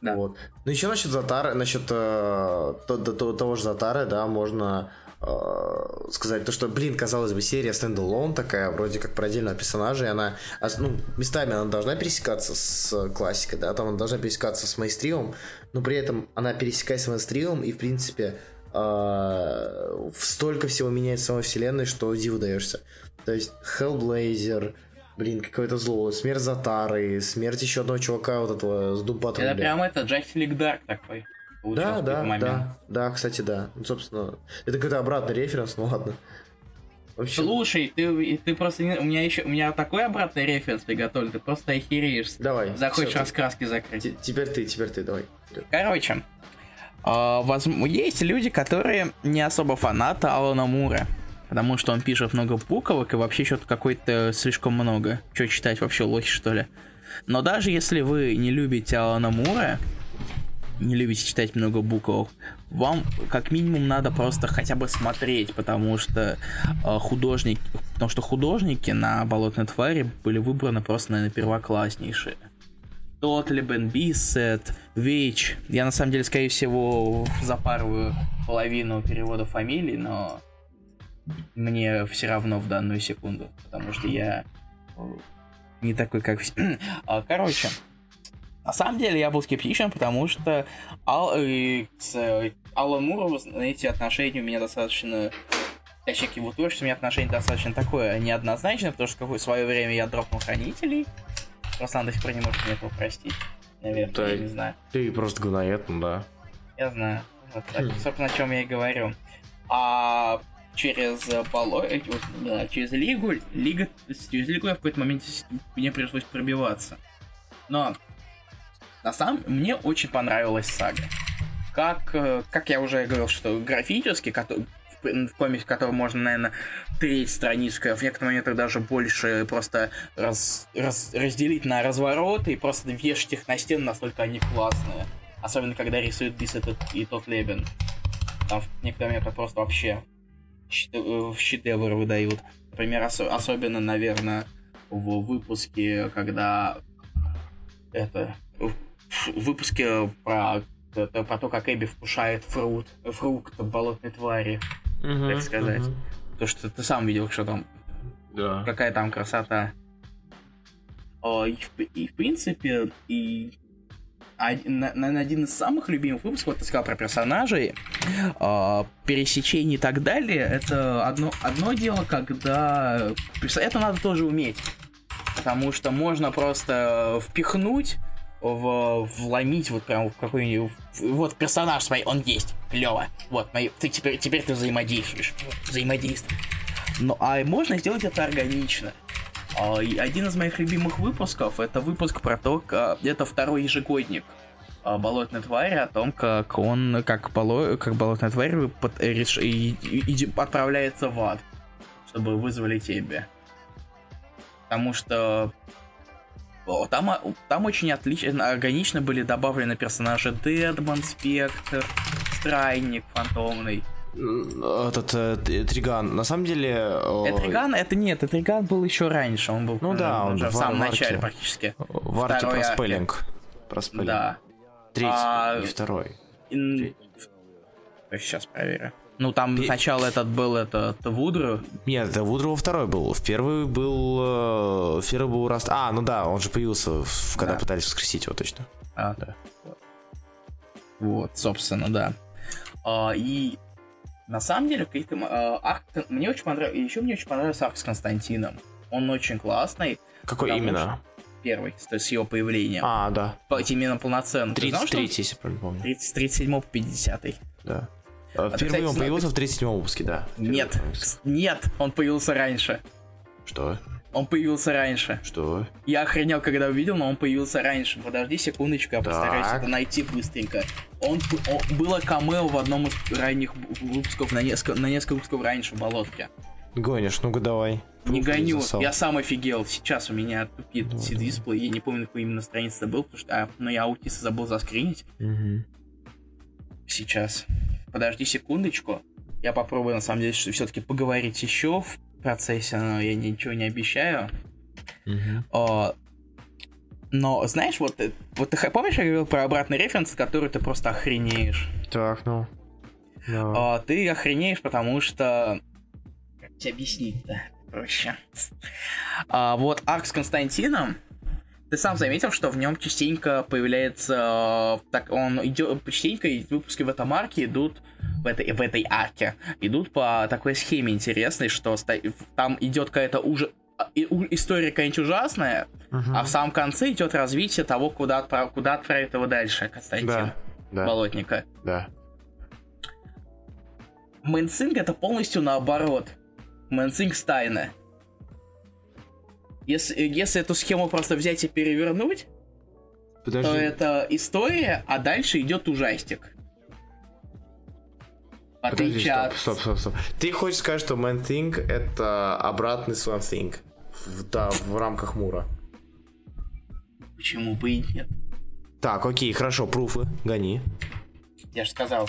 Да. Вот. Ну еще насчет Затары, насчет э, то, то, того же Затары, да, можно э, сказать то, что, блин, казалось бы, серия стендалон такая, вроде как про отдельного персонажа, и она, ну, местами она должна пересекаться с классикой, да, там она должна пересекаться с мейстримом, но при этом она пересекается с мейстримом, и, в принципе, э, столько всего меняет в самой вселенной, что диву даешься. То есть Hellblazer, блин, какое-то зло, смерть Затары, смерть еще одного чувака вот этого с Doom Это прям это, Justice League Dark такой. Да, да, да, да, кстати, да. Ну, собственно, это какой-то обратный референс, ну ладно. Вообще... Слушай, ты, ты просто... У меня еще... У меня такой обратный референс приготовлен, ты просто охереешь. Давай. Захочешь раскраски закрыть. Теперь ты, теперь ты, давай. Короче, э, возможно, есть люди, которые не особо фанаты Алана Мура. Потому что он пишет много буквок и вообще что-то какой-то слишком много. Что читать вообще лохи, что ли? Но даже если вы не любите Алана Мура, не любите читать много букв, вам как минимум надо просто хотя бы смотреть, потому что э, художник, потому что художники на Болотной твари были выбраны просто, наверное, первокласснейшие. Тот ли Бен Биссет, Вич. Я на самом деле, скорее всего, запарываю половину перевода фамилий, но мне все равно в данную секунду, потому что я э, не такой, как все. А, короче, на самом деле я был скептичен, потому что Ал, э, с э, Аллан Муром, знаете, отношения у меня достаточно... Точнее, к его творчеству у меня отношение достаточно такое неоднозначное, потому что в какое свое время я дропнул Хранителей. Руслан до сих пор не может мне этого простить. Наверное, Да, я не знаю. Ты просто говноед, ну да. Я знаю. Вот, так, Хм. собственно, о чем я и говорю. А через Бало... э, да, через Лигу, Лига, через Лигу я в какой-то момент мне пришлось пробиваться. Но на самом мне очень понравилась сага. Как, э, как я уже говорил, что графически, в, комиксе, который можно, наверное, треть страницу, в некоторых моментах даже больше просто раз- раз- разделить на развороты и просто вешать их на стену, настолько они классные. Особенно, когда рисует Бис и тот, и тот Лебен. Там в некоторые моменты просто вообще э, в шедевр выдают. Например, ос- особенно, наверное, в выпуске, когда это в выпуске про, это про то, как Эбби вкушает фрукт, фрукт болотной твари. Так сказать. То, что ты сам видел, что там Да. какая там красота. О, и, в, и в принципе, и один, на- наверное, один из самых любимых выпусков, вот ты сказал про персонажей, а, пересечений и так далее, это одно, одно дело, когда... Это надо тоже уметь. Потому что можно просто впихнуть, в, вломить вот прям в какой-нибудь... Вот персонаж, смотри, он есть, клево. Вот, мои, ты теперь, теперь ты взаимодействуешь. Взаимодействуй. Ну, а можно сделать это органично. А, один из моих любимых выпусков это выпуск про то, как это второй ежегодник а, болотной твари о том, как он, как, боло, как болотная тварь под- реш- и- и- и отправляется в ад, чтобы вызвали тебе. Потому что там, а, там очень отлично, органично были добавлены персонажи Дедман, Спектр, Страйник, Фантомный. М, Этот э, Триган, на самом деле... э, Этриган, это нет, Этриган был еще раньше, он был Ну э, да, он уже в в самом Ар- в начале арке. практически. В арке Второй про арке. спеллинг. Про спеллинг. Да. Третий А, и второй. Ин- Сейчас проверю. Ну там Пе- сначала этот был этот Вудру. Нет, это Вудроу второй был. В первый был... э, В первый был Раст... А, ну да, он же появился, в- когда Да. пытались воскресить его, точно. А, да. Вот. Собственно, да. А, и на самом деле, каких-то, а, арк, мне очень понравился, еще мне очень понравился арк с Константином. Он очень классный, Какой именно? первый, с, с его появлением. А, да. По- именно полноценно. Ты знал, что он 33, если правильно помню. 30, с 37 по 50 Да. Э, ты, Впервые он появился в 37 выпуске, да. Нет, нет, он появился раньше. Что? Он появился раньше. Что? Я охренел, когда увидел, но он появился раньше. Подожди секундочку, я постараюсь Так. это найти быстренько. Он, п- о- было камео в одном из ранних выпусков, на несколько, на несколько выпусков раньше в болотке. Гонишь, ну-ка давай. Не гоню, засал. я сам офигел. Сейчас у меня тупит Давай, си- давай. дисплей, я не помню, какой именно странице это был, потому что, а, но я аутист забыл заскринить. Мгм. Сейчас. Подожди секундочку. Я попробую, на самом деле, все-таки поговорить еще в процессе, но я ничего не обещаю. Мгм. А, но, знаешь, вот, э, вот ты помнишь, я говорил про обратный референс, который ты просто охренеешь? Так, ну. Да. А, ты охренеешь, потому что... Как тебе объяснить-то проще? А, вот арк с Константином, ты сам заметил, что в нем частенько появляется... э, Так, он идет... Частенько выпуски в этом арке идут... В этой, в этой арке идут по такой схеме интересной, что там идет какая-то уже история какая-нибудь ужасная, Мгм. а в самом конце идет развитие того, куда, отправ- куда отправить его дальше, Константин Да, да, Болотника. да. Man Thing это полностью наоборот. Man Thing Стайна. Если, если эту схему просто взять и перевернуть, то Подожди. это история, а дальше идет ужастик. В Подожди, стоп, стоп, стоп, стоп. Ты хочешь сказать, что Man Thing это обратный Swamp Thing? В, да, в рамках Мура. Почему бы и нет? Так, окей, хорошо, пруфы, гони. Я же сказал.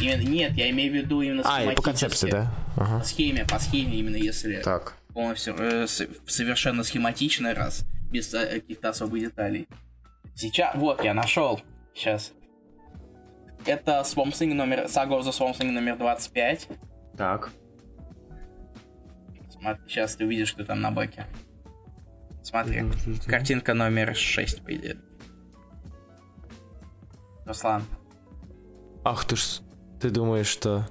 Именно- нет, я имею в виду именно А, и по концепции, да? Ага. По схеме, по схеме именно, если Так. полностью э, совершенно схематичный раз, без э, каких-то особых деталей. Сейчас, вот, я нашел. Сейчас. Это Swamp Thing номер, Saga of the Swamp Thing номер 25. Так. Сейчас ты увидишь, что там на баке. Смотри, картинка номер 6, по идее. Руслан. Ах ты ж... Ты думаешь, что...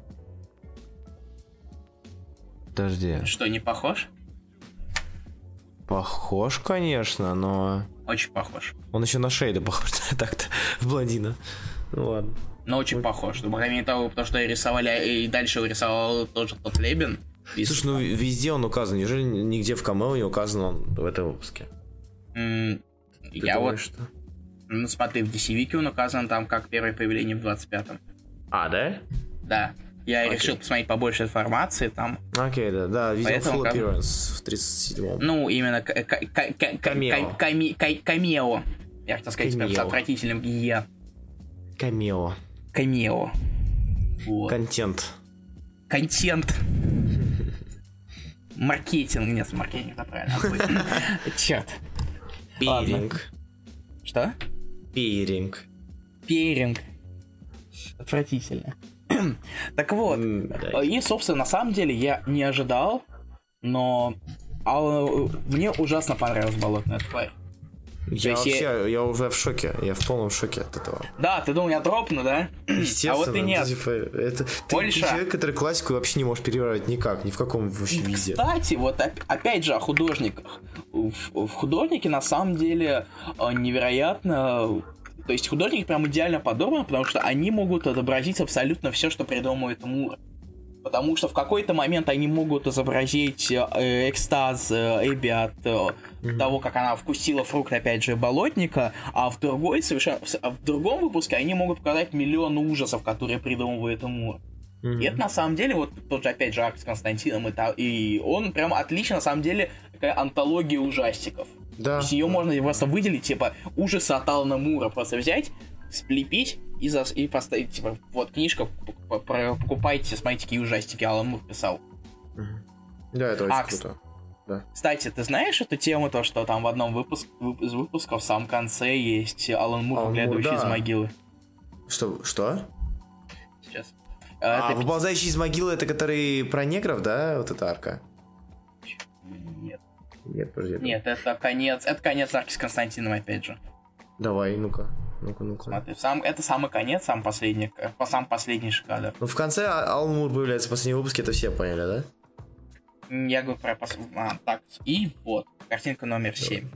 Подожди. Что, не похож? Похож, конечно, но... Очень похож. Он еще на Шейда похож, так-то, в блондина. Ну ладно. Но очень похож. Ну, кроме того, потому что рисовали, и дальше рисовал тоже тот Лебен. Слушай, ну везде он указан. Неужели нигде в камео не указан он в этом выпуске? Mm, я вот... Что? Ну, смотри, в DC он указан там как первое появление в 25-м. А, да? Да. Я okay. решил посмотреть побольше информации там. Окей, да, да, видел Поэтому, full appearance в 37-м. Ну, именно камео. Камео. Я хотел сказать с отвратительным я. Камео. Камео. Вот. Контент. Контент. Маркетинг. Нет, маркетинг, это правильно. Черт. Пиринг. Что? Пиринг. Пиринг. Отвратительно. так вот, и, собственно, на самом деле я не ожидал, но а, мне ужасно понравилась болотная тварь. Я вообще, я... я уже в шоке, я в полном шоке от этого. Да, ты думал, я дропну, да? Естественно. А вот и нет. Типа, это, ты, ты человек, который классику вообще не можешь переваривать никак, ни в каком вообще и, виде. Кстати, вот опять же о художниках. В, в художнике на самом деле э, невероятно то есть художники прям идеально подобраны, потому что они могут отобразить абсолютно все, что придумывает Мур. Потому что в какой-то момент они могут изобразить э, экстаз э, Эбби от э, mm-hmm. того, как она вкусила фрукт, опять же, болотника, а в другой совершенно, а в другом выпуске они могут показать миллион ужасов, которые придумывает Мур. Mm-hmm. И это на самом деле, вот тот же, опять же, акт с Константином, и, и он прям отлично, на самом деле, такая антология ужастиков. Да. То есть ее можно просто выделить, типа, ужасы от Алана Мура просто взять, сплепить и, за, и поставить, типа, вот книжка, покупайте, смотрите, какие ужастики Алан Мур писал. Да, это очень а, круто. Да. Кстати, ты знаешь эту тему, то, что там в одном выпуск, из выпусков в самом конце есть Алан Мур, выглядывающий да. из могилы? Что? Что? Сейчас. А, а это... выползающий из могилы, это который про негров, да? Вот эта арка? Нет. Нет, подожди. Нет, это конец, это конец арки с Константином, опять же. Давай, ну-ка. Ну-ка, ну-ка. Смотри, сам, это самый конец, сам последний, сам последний кадр. Ну, в конце Алан Мур появляется в последнем выпуске, это все поняли, да? Я говорю про пос... а, так, и вот, картинка номер 7.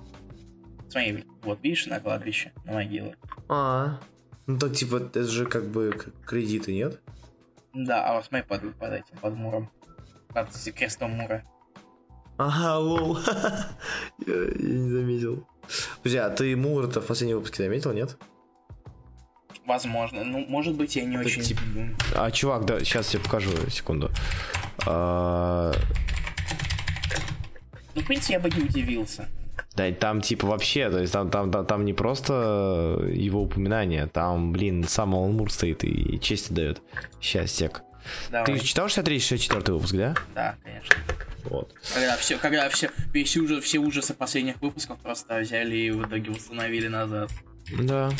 Смотри, вот видишь на кладбище, на могилы. А, ну так типа, это же как бы кредиты, нет? Да, а вот смотри под, под этим, под муром. Под крестом мура. Ага, лол. я, я не заметил. Друзья, а ты Мур-то в последнем выпуске заметил, нет? Возможно. Ну, может быть, я не Это очень... Тип... А, чувак, да, сейчас я покажу, секунду. А... Ну, в принципе, я бы не удивился. Да, там типа вообще, то есть там, там, там, там не просто его упоминание, там, блин, сам Алан Мур стоит и честь дает. Сейчас, сек. Давай. Ты читал 63-64 выпуск, да? Да, конечно. Вот. Когда все, когда все, весь ужас, все ужасы последних выпусков просто взяли и в итоге установили назад. Да.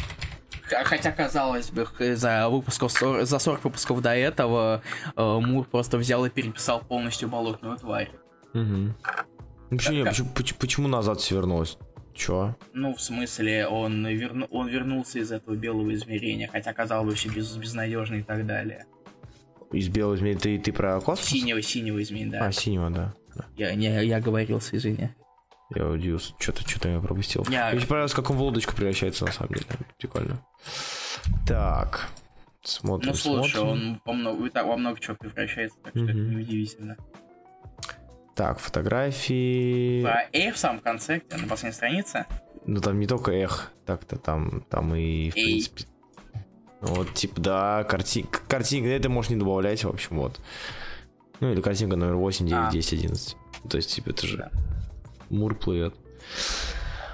Хотя, казалось бы, за, выпусков, за 40 выпусков до этого э, Мур просто взял и переписал полностью болотную тварь. Угу. Почему, как... почему, почему назад все вернулось? Чё? Ну, в смысле, он, верну, он вернулся из этого белого измерения, хотя казалось бы, все без, безнадежно и так далее. Из белого измерения ты, ты про космос? Синего, синего измерения, да. А, синего, да. Я, не, я говорился, извини. Я удивился, что-то что я пропустил. Я... Мне понравилось, как он в лодочку превращается, на самом деле. Прикольно. Так. Смотрим, Ну, слушай, смотрим. он во много, во много чего превращается, так что mm-hmm. это неудивительно. Так, фотографии. Про Эх в самом конце, на последней странице. Ну там не только Эх, так-то там, там и в Эй. принципе вот, типа, да, картинка, картинка, это можешь не добавлять, в общем, вот. Ну, или картинка номер 8, 9, а. 10, 11. То есть, типа, это же да. Мур плывет.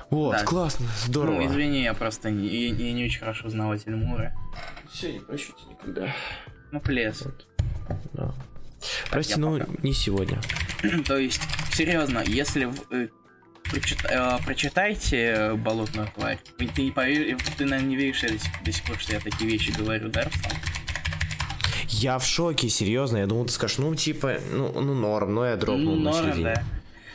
Вот, да. классно, здорово. Ну, извини, я просто не, я, я не очень хорошо знаватель Мура. Все, не прощу тебя никогда. Ну, плес. Вот. Да. Прости, ну, пока. не сегодня. То есть, серьезно, если э, Прочит, э, прочитайте «Болотную тварь». Ты, не повер... ты наверное, не веришь до сих, до сих пор, что я такие вещи говорю, да, Руслан? Я в шоке, серьезно. Я думал, ты скажешь, ну, типа, ну, ну норм, но я дропнул Ну, на норм, середине. да.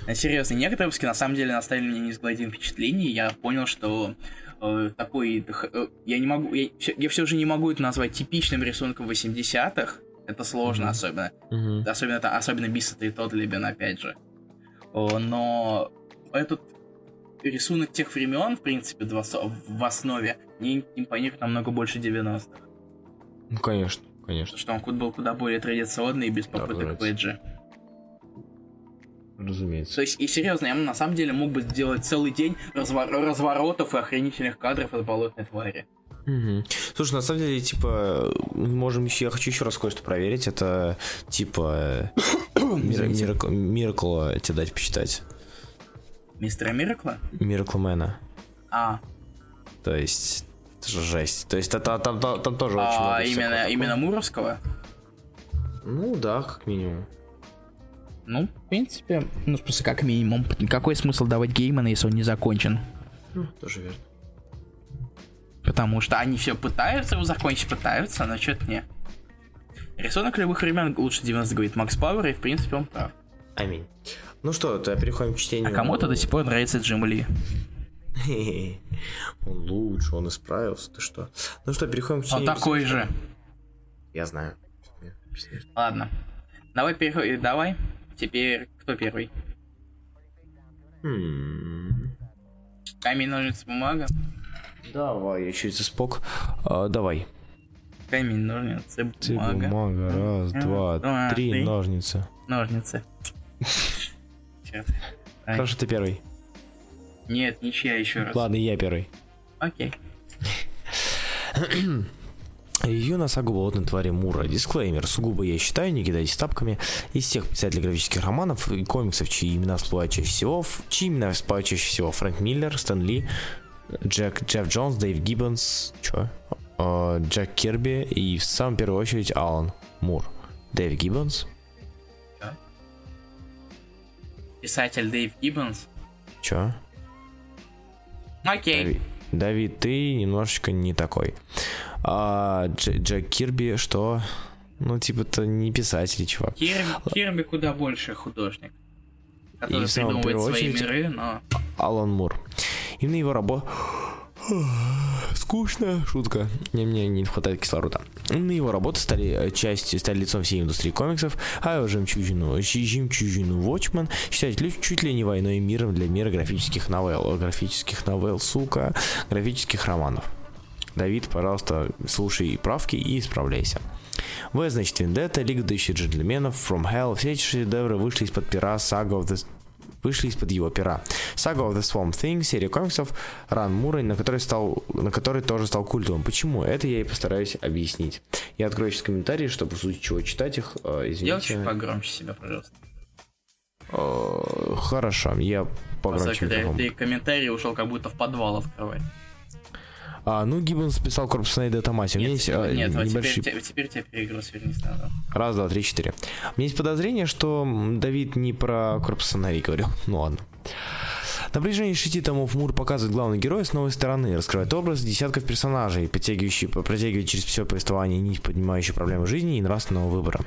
А, Серьезно, некоторые выпуски на самом деле оставили мне неизгладимое впечатление. Я понял, что э, такой... х- э, я не могу... Я, всё- я все же не могу это назвать типичным рисунком 80-х. Это сложно Мгм. особенно. Мгм. Особенно, это, особенно Бисса и Тодлибен, опять же. О, но этот рисунок тех времен, в принципе, в ос- в основе, мне импонирует намного больше 90-х. Ну, конечно, конечно, Потому что он был куда более традиционный и без попыток нравится. пэджи. Разумеется. То есть, и серьезно, я на самом деле мог бы сделать целый день разво- разворотов и охренительных кадров от болотной твари. Мгм. Слушай, на самом деле, типа, мы можем еще, я хочу еще раз кое-что проверить. Это, типа, Извините. Миракл тебе дать почитать. Мистера Миракла? Миракл Мэна. А, То есть, это же жесть. То есть, это, там, там, там тоже очень а много всякого именно, именно Муровского? Ну, да, как минимум. Ну, в принципе, ну, просто как минимум. Какой смысл давать Геймана, если он не закончен? Ну, тоже верно. Потому что они все пытаются его закончить, пытаются, но что-то не. Рисунок любых времен лучше 90, говорит Макс Пауэр, и в принципе он прав. Аминь. Ну что, то переходим к чтению. А кому-то до сих пор нравится Джим Ли. Он лучше, он исправился, ты что? Ну что, переходим к Он чтению. такой же. Я знаю. Ладно. Давай переходим. Давай. Теперь кто первый? М, Камень, ножницы, бумага. Давай, я чуть спок. А, давай. Камень, ножницы, Ты бумага. бумага. Раз, два, два, три, три. ножницы. Ножницы. Черт. Хорошо, ты первый. Нет, ничья еще раз. Ладно, я первый. Окей. Ревью на сагу болотной твари Мура. Дисклеймер. Сугубо я считаю, не кидайтесь тапками. Из всех писателей графических романов и комиксов, чьи имена всплывают чаще всего, чьи имена всплывают чаще всего, Фрэнк Миллер, Стэн Ли, Джек, Джефф Джонс, Дэйв Гиббонс, чё? Э, Джек Кирби и в самую первую очередь Алан Мур. Дэйв Гиббонс, Писатель Дэйв Гиббонс. чё? Окей. Давид, Давид, ты немножечко не такой. А, Дж- Джек Кирби, что? Ну, типа, это не писатель, чувак. Кирби, Кирби куда больше художник. Который в самую придумывает первую свои очередь- миры, но... Алан Мур. Именно его работа... Скучно, шутка. Мне, мне не хватает кислорода. Именно его работы стали э, частью, стали лицом всей индустрии комиксов, а его жемчужину, жемчужину Watchmen считать чуть ли не войной и миром для мира графических новелл. Графических новелл, сука, графических романов. Давид, пожалуйста, слушай правки и исправляйся. В, значит, Вендетта, Лига Дающих Джентльменов, From Hell, все эти шедевры вышли из-под пера Saga of the вышли из-под его пера. Saga of the Swamp Thing, серия комиксов Ран Мура, на который, стал, на который тоже стал культовым. Почему? Это я и постараюсь объяснить. Я открою сейчас комментарии, чтобы в случае чего читать их. Э, Извините. чуть погромче себя, пожалуйста. Э, Хорошо, я погромче Просто ты, ты комментарий ушел как будто в подвал открывать. А, ну, Гиббонс писал Корпус Нейда Томаси. У меня Нет, есть э, нет, вот небольшие теперь, те- теперь тебя перегруз вернись надо. Раз, два, три, четыре. У меня есть подозрение, что Давид не про корпусонари говорил. Ну ладно. На протяжении шести томов Мур показывает главного героя с новой стороны, раскрывает образ десятков персонажей, подтягивающий, протягивает через все повествование нить, поднимающую проблемы жизни и нравственного выбора.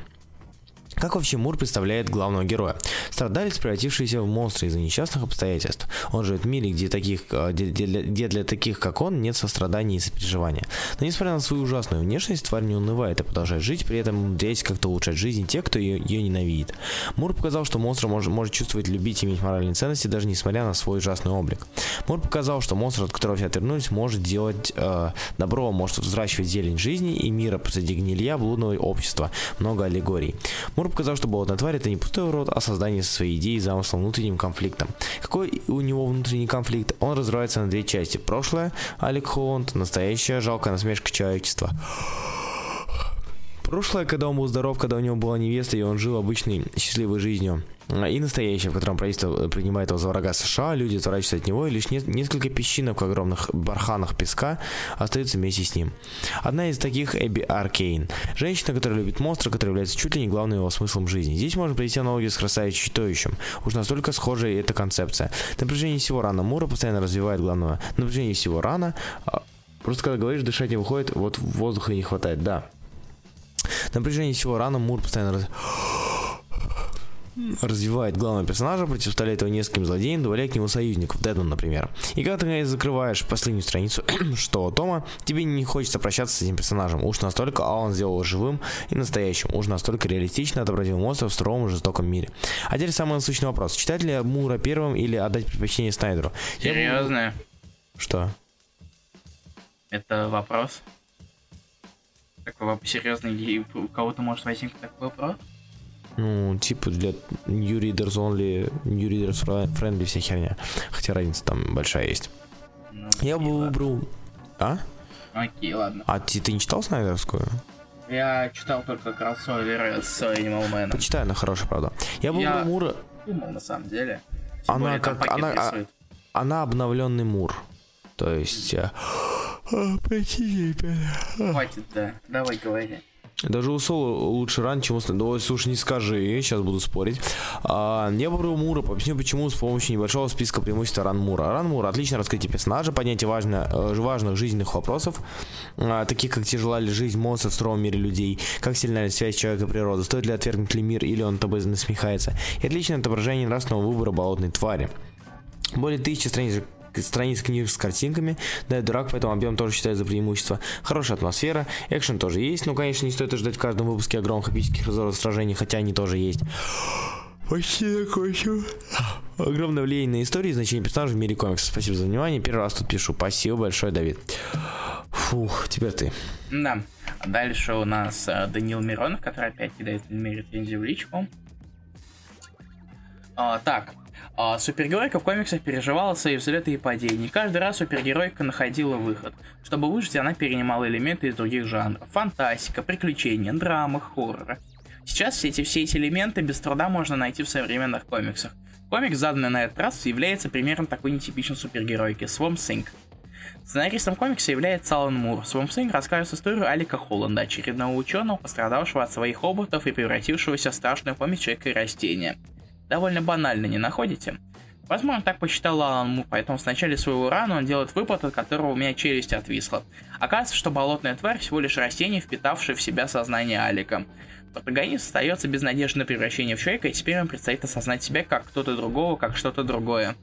Как вообще Мур представляет главного героя? Страдалец, превратившийся в монстра из-за несчастных обстоятельств. Он живет в мире, где, таких, э, где, где где для таких, как он, нет сострадания и сопереживания. Но несмотря на свою ужасную внешность, тварь не унывает и продолжает жить, при этом умудряясь как-то улучшать жизнь тех, кто ее, ее ненавидит. Мур показал, что монстр может, может чувствовать, любить и иметь моральные ценности, даже несмотря на свой ужасный облик. Мур показал, что монстр, от которого все отвернулись, может делать э, добро, может взращивать зелень жизни и мира посреди гнилья блудного общества. Много аллегорий. Мур показал, что болотная тварь это не пустой урод, а создание со своей идеей, замыслом, внутренним конфликтом. Какой у него внутренний конфликт? Он разрывается на две части. Прошлое, Алек Холланд, настоящая жалкая насмешка человечества. Прошлое, когда он был здоров, когда у него была невеста, и он жил обычной счастливой жизнью. А, И настоящее, в котором правительство принимает его за врага США, люди отворачиваются от него, и лишь не- несколько песчинок в огромных барханах песка остаются вместе с ним. Одна из таких Эбби Аркейн. Женщина, которая любит монстра, который является чуть ли не главным его смыслом жизни. Здесь можно привести аналогию с красавицей чудовищем. Уж настолько схожая эта концепция. Напряжение всего рана Мура постоянно развивает главного. Напряжение всего рана. а, Просто когда говоришь, дышать не выходит, вот воздуха не хватает, да. На протяжении всего рана Мур постоянно раз развивает главного персонажа, противоставляет его нескольким злодеям, добавляя к нему союзников, Дедман, например. И когда ты закрываешь последнюю страницу, что Тома, тебе не хочется прощаться с этим персонажем. Уж настолько а он сделал живым и настоящим. Уж настолько реалистично отобразил монстров в суровом и жестоком мире. А теперь самый насущный вопрос. Читать ли Мура первым или отдать предпочтение Снайдеру? Серьезно? Что? Это вопрос? Такой серьезный, у кого-то может возникнуть такой вопрос? Ну, типа для New Readers Only, New Readers Friendly вся херня. Хотя разница там большая есть. Ну, Я бы ладно. выбрал... А? Окей, ладно. А ты, ты не читал Снайдерскую? Я читал только кроссоверы с Animal Man. Почитай, она хорошая, правда. Я бы выбрал Мура... думал, на самом деле. Тем она более, как... Она, а, она обновленный Мур. То есть... А, а, простите, Хватит, да. Давай говори. Даже у Соло лучше ран, чем у. Ой, слушай, не скажи, сейчас буду спорить. А, я выбрал Мура, объясню почему с помощью небольшого списка преимуществ Ран Мура. Ран Мура отлично раскрытие персонажа, поднятие важно, э, важных жизненных вопросов, а, таких как тяжела ли жизнь монстров в суровом мире людей, как сильна ли связь человека и природы, стоит ли отвергнуть ли мир или он тобой насмехается, и отличное отображение нравственного выбора болотной твари. Более тысячи страниц страниц книг с картинками. Да, дурак, поэтому объем тоже считаю за преимущество. Хорошая атмосфера, экшен тоже есть. Ну, конечно, не стоит ожидать в каждом выпуске огромных эпических разоров сражений, хотя они тоже есть. Почти закончил. Огромное влияние на историю и значение персонажей в мире комиксов. Спасибо за внимание. Первый раз тут пишу. Спасибо большое, Давид. Фух, теперь ты. Да. Дальше у нас э, Данил Миронов, который опять кидает мне рецензию в личку. А, так, а супергеройка в комиксах переживала свои взлеты и падения. Каждый раз супергеройка находила выход. Чтобы выжить, она перенимала элементы из других жанров. Фантастика, приключения, драма, хоррор. Сейчас все эти, все эти элементы без труда можно найти в современных комиксах. Комикс, заданный на этот раз, является примером такой нетипичной супергеройки – Swamp Thing. Сценаристом комикса является Алан Мур. Swamp Thing рассказывает историю Алика Холланда, очередного ученого, пострадавшего от своих роботов и превратившегося в страшную помощь человека и растения – Довольно банально, не находите? Возможно, так посчитал Алан Мур, поэтому в начале своего рана он делает выпад, от которого у меня челюсть отвисла. Оказывается, что болотная тварь всего лишь растение, впитавшее в себя сознание Алика. Протагонист остается без надежды на превращение в человека, и теперь ему предстоит осознать себя как кто-то другого, как что-то другое.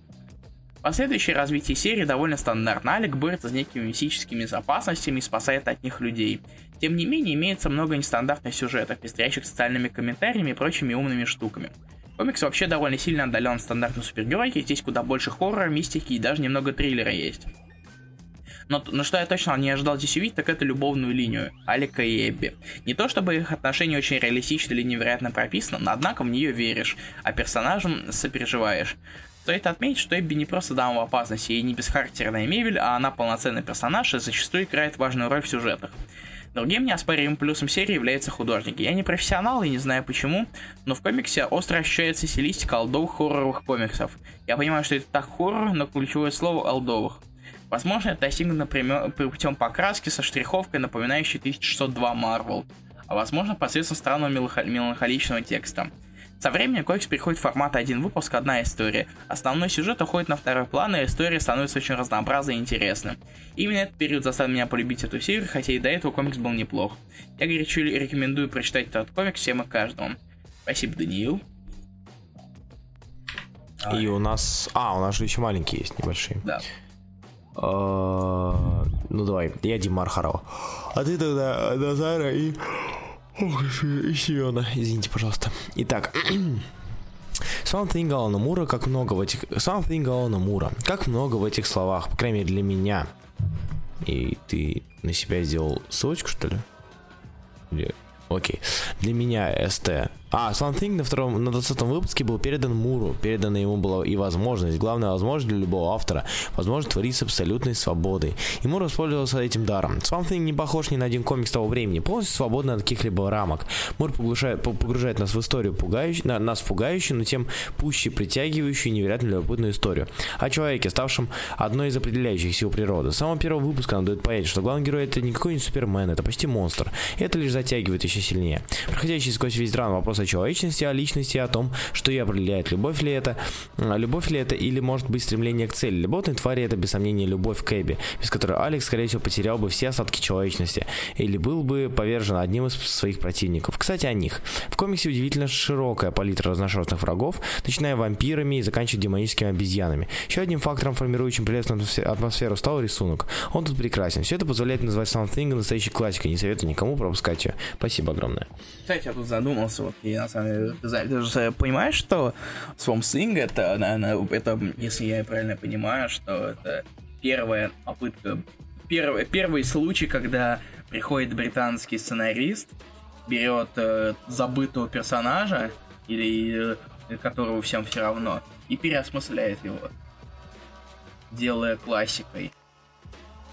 Последующее развитие серии довольно стандартно. Алик борется с некими мистическими опасностями и спасает от них людей. Тем не менее, имеется много нестандартных сюжетов, пестрящих социальными комментариями и прочими умными штуками. Комикс вообще довольно сильно отдален от стандартной супергеройки, здесь куда больше хоррора, мистики и даже немного триллера есть. Но, но что я точно не ожидал здесь увидеть, так это любовную линию Алика и Эбби. Не то чтобы их отношения очень реалистичны или невероятно прописаны, но однако в нее веришь, а персонажем сопереживаешь. Стоит отметить, что Эбби не просто дама в опасности и не бесхарактерная мебель, а она полноценный персонаж и зачастую играет важную роль в сюжетах. Другим неоспоримым плюсом серии является художник. Я не профессионал и не знаю почему, но в комиксе остро ощущается стилистика алдовых хорроровых комиксов. Я понимаю, что это так хоррор, но ключевое слово алдовых. Возможно, это достигнуто путем покраски со штриховкой, напоминающей 1602 Marvel, а возможно посредством странного меланхоличного текста. Со временем комикс переходит в формат один выпуск, одна история. Основной сюжет уходит на второй план, и история становится очень разнообразной и интересной. Именно этот период заставил меня полюбить эту серию, хотя и до этого комикс был неплох. Я горячо рекомендую прочитать этот комикс всем и каждому. Спасибо, Даниил. И у нас... А, у нас же еще маленькие есть, небольшие. Да. А, ну давай, я Дима Архарова. А ты тогда Назара и... Ох, и Семена, извините, пожалуйста. Итак, Something Алана Мура, как много в этих... Something Алана Мура, как много в этих словах, по крайней мере для меня. И ты на себя сделал ссылочку, что ли? Окей. Для меня СТ а, Something на втором, на 20 выпуске был передан Муру. Передана ему была и возможность, главная возможность для любого автора, возможность творить с абсолютной свободой. И Мур воспользовался этим даром. Something не похож ни на один комикс того времени, полностью свободно от каких-либо рамок. Мур погружает, погружает нас в историю, пугающую, на, нас пугающую, но тем пуще притягивающую невероятно любопытную историю. О человеке, ставшем одной из определяющих сил природы. С самого первого выпуска нам дает понять, что главный герой это никакой не супермен, это почти монстр. И это лишь затягивает еще сильнее. Проходящий сквозь весь драм вопрос о человечности, о личности, о том, что и определяет, любовь ли это, а, любовь ли это или может быть стремление к цели. Любовные твари это без сомнения любовь к Эбби, без которой Алекс, скорее всего, потерял бы все остатки человечности или был бы повержен одним из своих противников. Кстати, о них. В комиксе удивительно широкая палитра разношерстных врагов, начиная вампирами и заканчивая демоническими обезьянами. Еще одним фактором, формирующим прелестную атмосферу, стал рисунок. Он тут прекрасен. Все это позволяет назвать Something настоящей классикой. Не советую никому пропускать ее. Спасибо огромное. Кстати, я тут задумался, вот, и на самом деле, ты, ты же понимаешь, что Swamp Thing это, наверное, это, если я правильно понимаю, что это первая попытка, первый, первый случай, когда приходит британский сценарист, берет э, забытого персонажа, или э, которого всем все равно, и переосмысляет его, делая классикой.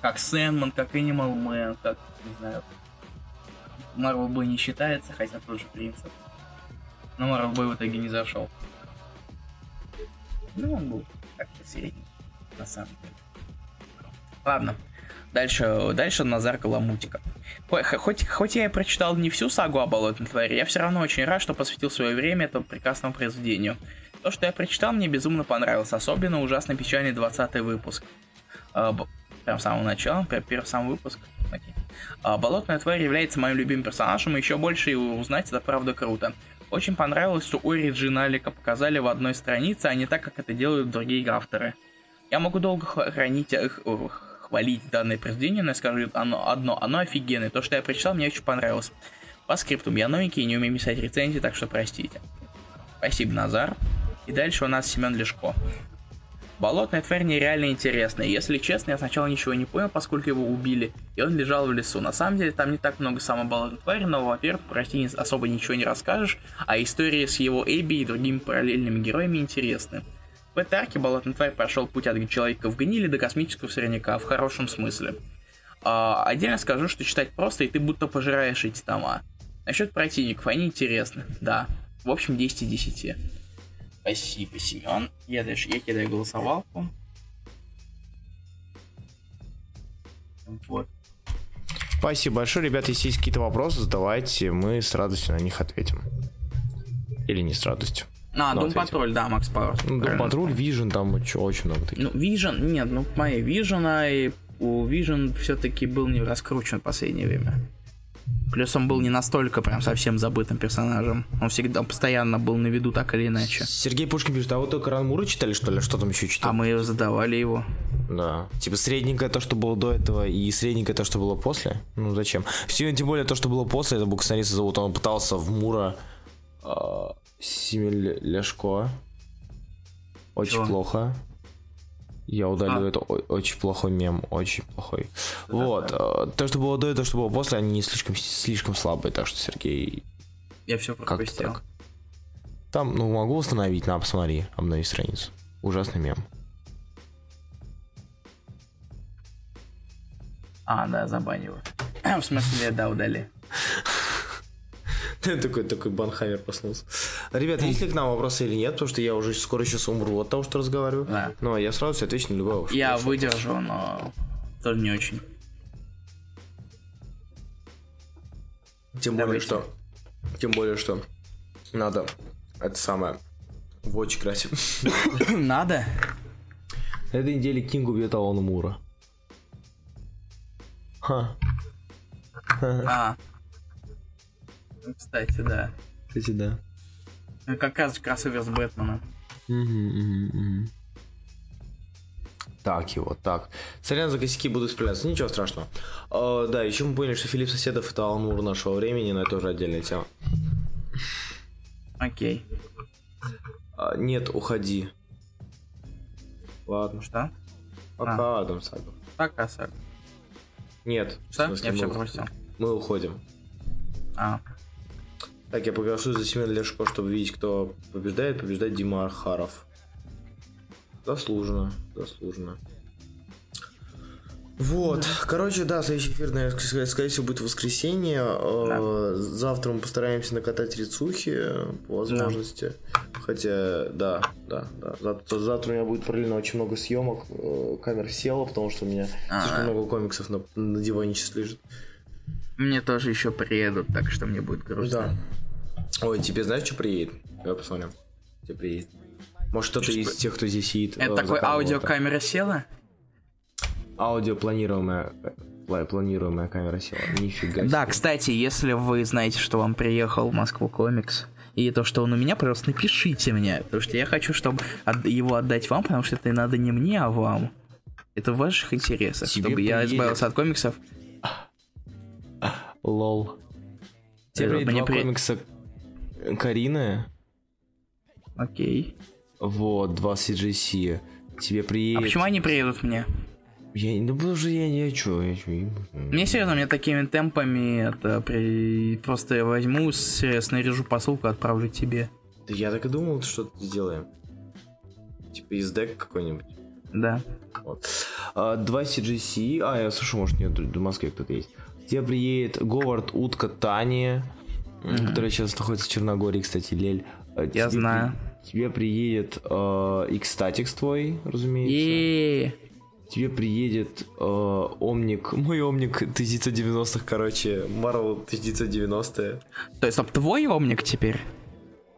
Как Сэндман, как Animal Man, как, не знаю, Марвел Бой не считается, хотя тоже принцип. Но Марвел Бой в итоге не зашел. Ну, он был как-то средний, на самом деле. Ладно. Дальше, дальше Назар Каламутика. Хоть, хоть я и прочитал не всю сагу о болотной твари, я все равно очень рад, что посвятил свое время этому прекрасному произведению. То, что я прочитал, мне безумно понравилось, особенно ужасно печальный 20 выпуск. А, прям с самого начала, прям первый сам выпуск. Okay. А, болотная тварь является моим любимым персонажем, и еще больше его узнать, это правда круто. Очень понравилось, что Origin Алика показали в одной странице, а не так, как это делают другие авторы. Я могу долго хранить, их, хвалить данное произведение, но я скажу оно, одно, оно офигенное. То, что я прочитал, мне очень понравилось. По скриптум я новенький и не умею писать рецензии, так что простите. Спасибо, Назар. И дальше у нас Семен Лешко. Болотная тварь нереально интересная. Если честно, я сначала ничего не понял, поскольку его убили, и он лежал в лесу. На самом деле, там не так много самой болотной твари, но, во-первых, растение особо ничего не расскажешь, а истории с его Эбби и другими параллельными героями интересны. В этой арке болотная тварь прошел путь от человека в гнили до космического сорняка, в хорошем смысле. А, отдельно скажу, что читать просто, и ты будто пожираешь эти тома. Насчет противников, они интересны, да. В общем, 10 из 10. Спасибо, Семен. Я дальше, я кидаю голосовалку. Вот. Спасибо большое, ребята. Если есть какие-то вопросы, задавайте, мы с радостью на них ответим. Или не с радостью. А, Дом Патруль, да, Макс Пауэр. Дом Патруль, Vision, там очень много таких. Ну, Vision, нет, ну, мои Vision, и у Vision все-таки был не раскручен в последнее время. Плюс он был не настолько прям совсем забытым персонажем. Он всегда постоянно был на виду так или иначе. Сергей Пушкин пишет, а вот только Ранмура читали, что ли? Что там еще читали? А мы задавали его. Да. Типа средненькое то, что было до этого, и средненькое то, что было после. Ну зачем? Все, тем более то, что было после, это буксариста зовут, он пытался в Мура э, Симель Ляшко. Очень Чего? плохо. Я удалю а. это очень плохой мем, очень плохой. Да, вот. Да. То, что было до и то, что было после, они не слишком, слишком слабые, так что Сергей... Я все пропустил. так. Там, ну, могу установить, на, посмотри, обнови страницу. Ужасный мем. А, да, забанил. В смысле, да, удали. такой, такой банхаммер проснулся. Ребята, есть ли к нам вопросы или нет? Потому что я уже скоро сейчас умру от того, что разговариваю. Да. Ну, а я сразу все отвечу на любой вопрос. Я выдержу, но тоже не очень. Тем более, что... Тем более, что надо это самое в очи красить. Надо? На этой неделе Кинг убьет Алана Мура. Ха. А. Кстати, да. Кстати, да. Как раз кроссовер с Бэтменом. Так его, так. Сорян за косяки буду исправляться, ничего страшного. Uh, да, еще мы поняли, что Филипп Соседов это Алмур нашего времени, но это тоже отдельная тема. Окей. Uh, нет, уходи. Ладно. Что? Пока, а. Адам Сагов. Пока, Саг. Нет. Что? Смысле, Я все пропустил. Мы уходим. А. Так, я поголосую за Семен Лешко, чтобы видеть, кто побеждает. Побеждает Дима Архаров. Заслуженно, заслуженно. Вот, короче, да, следующий эфир, наверное, скорее всего, будет в воскресенье. Да. Завтра мы постараемся накатать рецухи по возможности. Да. Хотя, да, да, да. Завтра, завтра у меня будет параллельно очень много съемок. Э, камера села, потому что у меня А-а-а. слишком много комиксов на, на диване сейчас лежит. Мне тоже еще приедут, так что мне будет грустно. Да. Ой, тебе знаешь, что приедет? Давай посмотрим. Тебе приедет. Может, кто-то из тех, кто здесь сидит. Это э, такой аудиокамера села? Аудио планируемая, э, пла- планируемая камера села. Нифига Да, себе. кстати, если вы знаете, что вам приехал в Москву комикс, и то, что он у меня, пожалуйста, напишите мне, потому что я хочу, чтобы от- его отдать вам, потому что это надо не мне, а вам. Это в ваших интересах, Тебе чтобы я приедет. избавился от комиксов. Лол. Тебе мне два при- комикса Карины. Окей. Вот, два CGC. Тебе А приедет... почему они приедут мне? Я, ну, потому что я не чё, я чё, я- Мне серьезно, мне такими темпами это при... просто я возьму, с- снаряжу посылку, отправлю тебе. Да я так и думал, что сделаем. Типа из дека какой-нибудь. Да. Вот. А, Два CGC. А, я слушаю, может, нет, в Москве кто-то есть. Тебе приедет Говард Утка Тани, м, которая сейчас находится в Черногории, кстати, Лель. А, тебе знаю. при- Тебе приедет э, X-Statics твой, разумеется. И Тебе приедет э, Омник, мой Омник 1990-х, короче, Marvel 1990-е. То есть, стоп, твой омник теперь?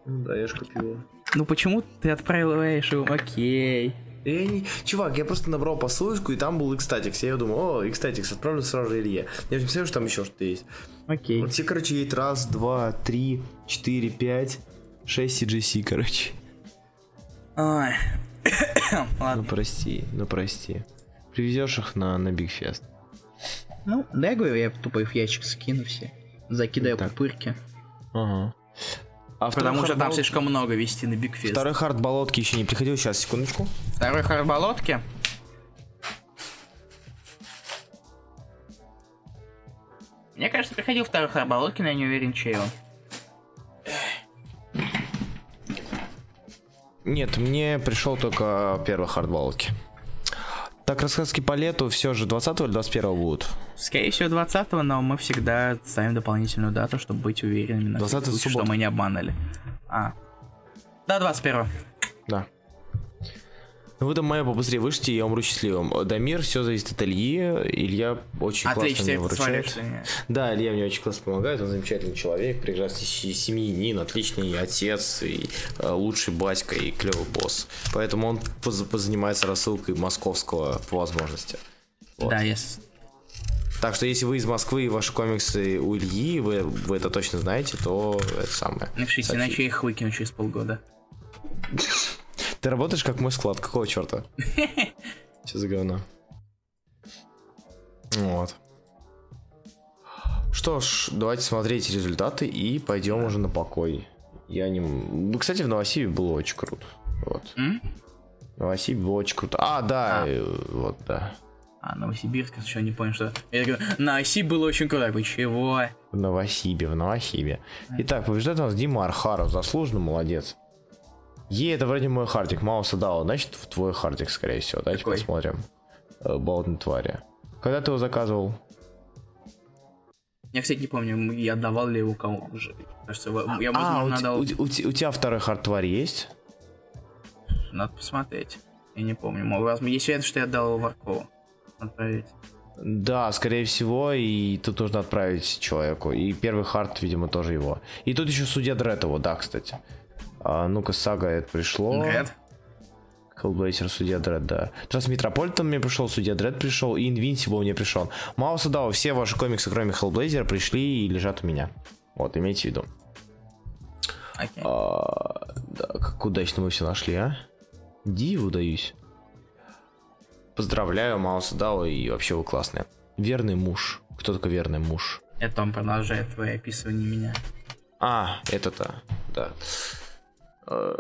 Ну Да, я ж купил. Ну почему ты отправляешь его? Окей. Я не... Чувак, я просто набрал посылочку, и там был X-Statics. Я думаю, о, X-Statics, отправлю сразу же Илье. Я не представляю, что там еще что-то есть. Окей. Вот все, короче, едет раз, два, три, четыре, пять, шесть CGC, короче. Ой. Ну Ладно. прости, ну прости. Привезешь их на, на Big Fest. Ну, да, я говорю, я тупо их в ящик скину все. Закидаю Так. пупырки. Ага. А Потому что там хард- слишком много вести на Биг Фест. Второй hard болотки еще не приходил. Сейчас, секундочку. Второй харболотки. Мне кажется, приходил второй но я не уверен, чей он. Нет, мне пришел только первый хард болотки. Так, рассказки по лету все же 20 или 21 будут? Скорее всего, 20 но мы всегда ставим дополнительную дату, чтобы быть уверенными на 20 всякий случай, что мы не обманали. А. Да, 21 Да. Ну вы там мое побыстрее вышлите, я умру счастливым. Дамир, все зависит от Ильи. Илья очень Отлично, классно мне выручает. Да, Илья мне очень классно помогает, он замечательный человек, прекрасный се- семьянин, отличный отец, и э, лучший батька, и клевый босс. Поэтому он поз- позанимается рассылкой московского по возможности. Вот. Да, yes. Так что если вы из Москвы и ваши комиксы у Ильи, вы, вы это точно знаете, то это самое. Напишите, Сообщите. иначе я их выкину через полгода. Ты работаешь как мой склад, какого черта? Что за говно? Вот. Что ж, давайте смотреть результаты и пойдем уже на покой. Я не... Ну, кстати, в Новосибе было очень круто. Вот. М? В Новосибе было очень круто. А, да, А. э, вот, да. А, Новосибирск, еще не понял, что... Я говорю, на оси было очень круто. Вы чего? В Новосибе, в Новосибе. Итак, побеждает у нас Дима Архаров. Заслуженно, молодец. Е, это вроде мой хартик. Мауса дал, значит, твой хартик, скорее всего. Давайте Какой? посмотрим. Э, Болотные твари. Когда ты его заказывал? Я, кстати, не помню, я отдавал ли его кому уже. Кажется, я, а, возможно, у, отдал... у те- у те- у тебя второй hard тварь есть? Надо посмотреть. Я не помню. Возможно, Есть вероятность, что я отдал его Варкову. Отправить. Да, скорее всего, и тут нужно отправить человеку. И первый hard, видимо, тоже его. И тут еще судья Дред его, да, кстати. А, ну-ка, сага это пришло. Дред? Хеллблейзер, судья Дред, да. Трансметрополитен мне пришел, судья Дред пришел, и Invincible мне пришел. Мауса, да, все ваши комиксы, кроме Хеллблейзера, пришли и лежат у меня. Вот, имейте в виду. Окей. А, да, как удачно мы все нашли, а? Диву даюсь. Поздравляю, Мауса Дао, и вообще вы классные. Верный муж. Кто такой верный муж? Это он продолжает твои описывания меня. А, это-то, да. Э,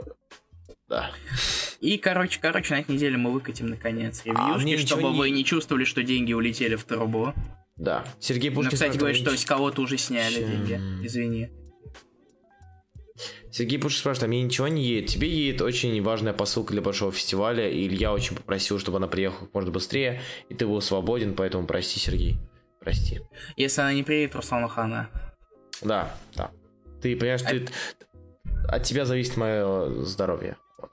Да. И, короче, короче, на этой неделе мы выкатим, наконец, А, ревьюшки, ничего чтобы не- вы не чувствовали, что деньги улетели в трубу. Да. Сергей Ну, Пушкин... кстати, спрашивает, говорит, а что с кого-то уже сняли Чем? деньги. Извини. Сергей Пушкин спрашивает, а мне ничего не едет? Тебе едет очень важная посылка для большого фестиваля, и Илья очень попросил, чтобы она приехала как можно быстрее, и ты был свободен, поэтому прости, Сергей. Прости. Если она не приедет, Руслану Хана. Да, да. Ты понимаешь, ты... От тебя зависит мое здоровье. Вот.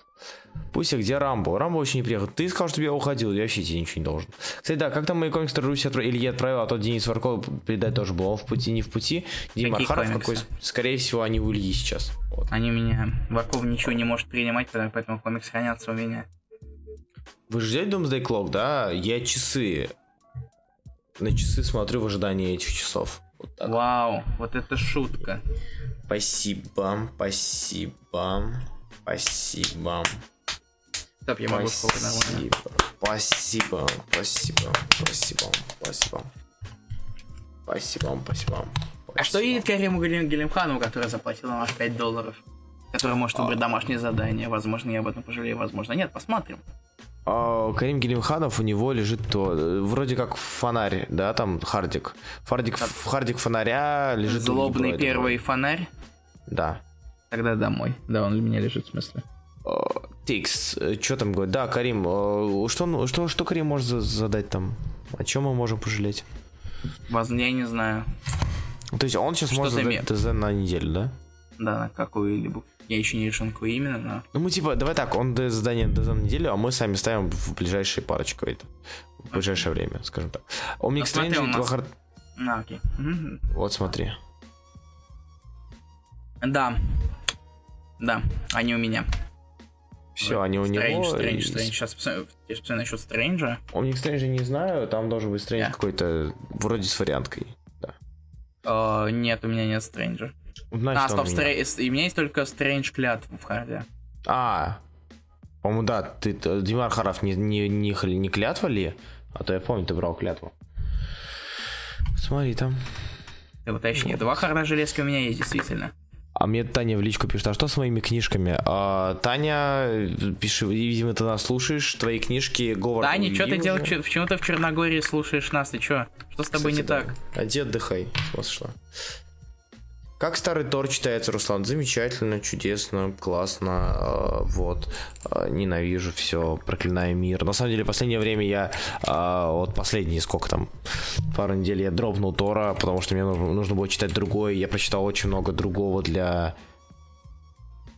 Пусть, где Рамбо? Рамбо очень не приехал. Ты сказал, чтобы я уходил, я вообще тебе ничего не должен. Кстати, да, как там мои комиксы Руси отправил, или я отправил, а тот Денис Варков передать тоже был. Он в пути, не в пути. Дима Какие Архаров комиксы? какой, скорее всего, они у Ильи сейчас. Вот. Они у меня... Варков ничего не может принимать, поэтому комикс хранятся у меня. Вы ждете Doomsday Clock, да? Я часы. На часы смотрю в ожидании этих часов. Вот так. Вау, вот это шутка. Спасибо, спасибо, спасибо. Стоп, я могу сказать нормально. Спасибо, спасибо, спасибо, спасибо. Спасибо, спасибо. А что видит Кариму Галим- который заплатил нам аж 5 долларов? Который может выбрать домашнее задание. Возможно, я об этом пожалею, возможно, нет. Посмотрим. А, Карим Гелимханов, у него лежит то, э, вроде как фонарь, да, там Хардик. Фардик, Хардик фонаря лежит. Злобный него, первый фонарь. Да. Тогда домой. Да, он у меня лежит, в смысле. А, Тикс, что там говорит? Да, Карим, э, что, что, что Карим может за- задать там? О чем мы можем пожалеть? Возможно, я не знаю. То есть он сейчас Что может задать ТЗ на неделю, да? Да, на какую-либо. Я еще не решил, какую именно, но... Ну мы типа, давай так, он дает задание на неделю, а мы сами ставим в ближайшие парочку это. В ближайшее время, скажем так. Strange у и два Hard- А, окей. Мгм. Вот смотри. Да. Да, они у меня. Все, они у Стрэндж, него. Стрэндж, и- Стрэндж. Сейчас посмотрю я посмотрю насчет Стрэнджа. Omnic Strange не знаю, там должен быть Strange Я. какой-то вроде с варианткой. Да. Э, нет, у меня нет Стрэнджа. Значит, а, стоп, меня. И у меня есть только Стрэндж клятв в харде. А, по-моему, да, ты, Димар Харов не, не, не, не клятва ли? А то я помню, ты брал клятву. Смотри там. Ты уточни. Два харда железки у меня есть, действительно. А мне Таня в личку пишет, а что с моими книжками? А, Таня, пиши, видимо, ты нас слушаешь, твои книжки Говард Таня, что ты делаешь? Почему ты в Черногории слушаешь нас? Ты чё? Что с тобой не Кстати, так? да. Иди отдыхай, с шла. Как старый Тор читается, Руслан? Замечательно, чудесно, классно. э, вот. Э, ненавижу все, проклинаю мир. На самом деле, в последнее время я... э, вот последние, сколько там, пару недель я дропнул Тора, потому что мне нужно, нужно было читать другое. Я прочитал очень много другого для...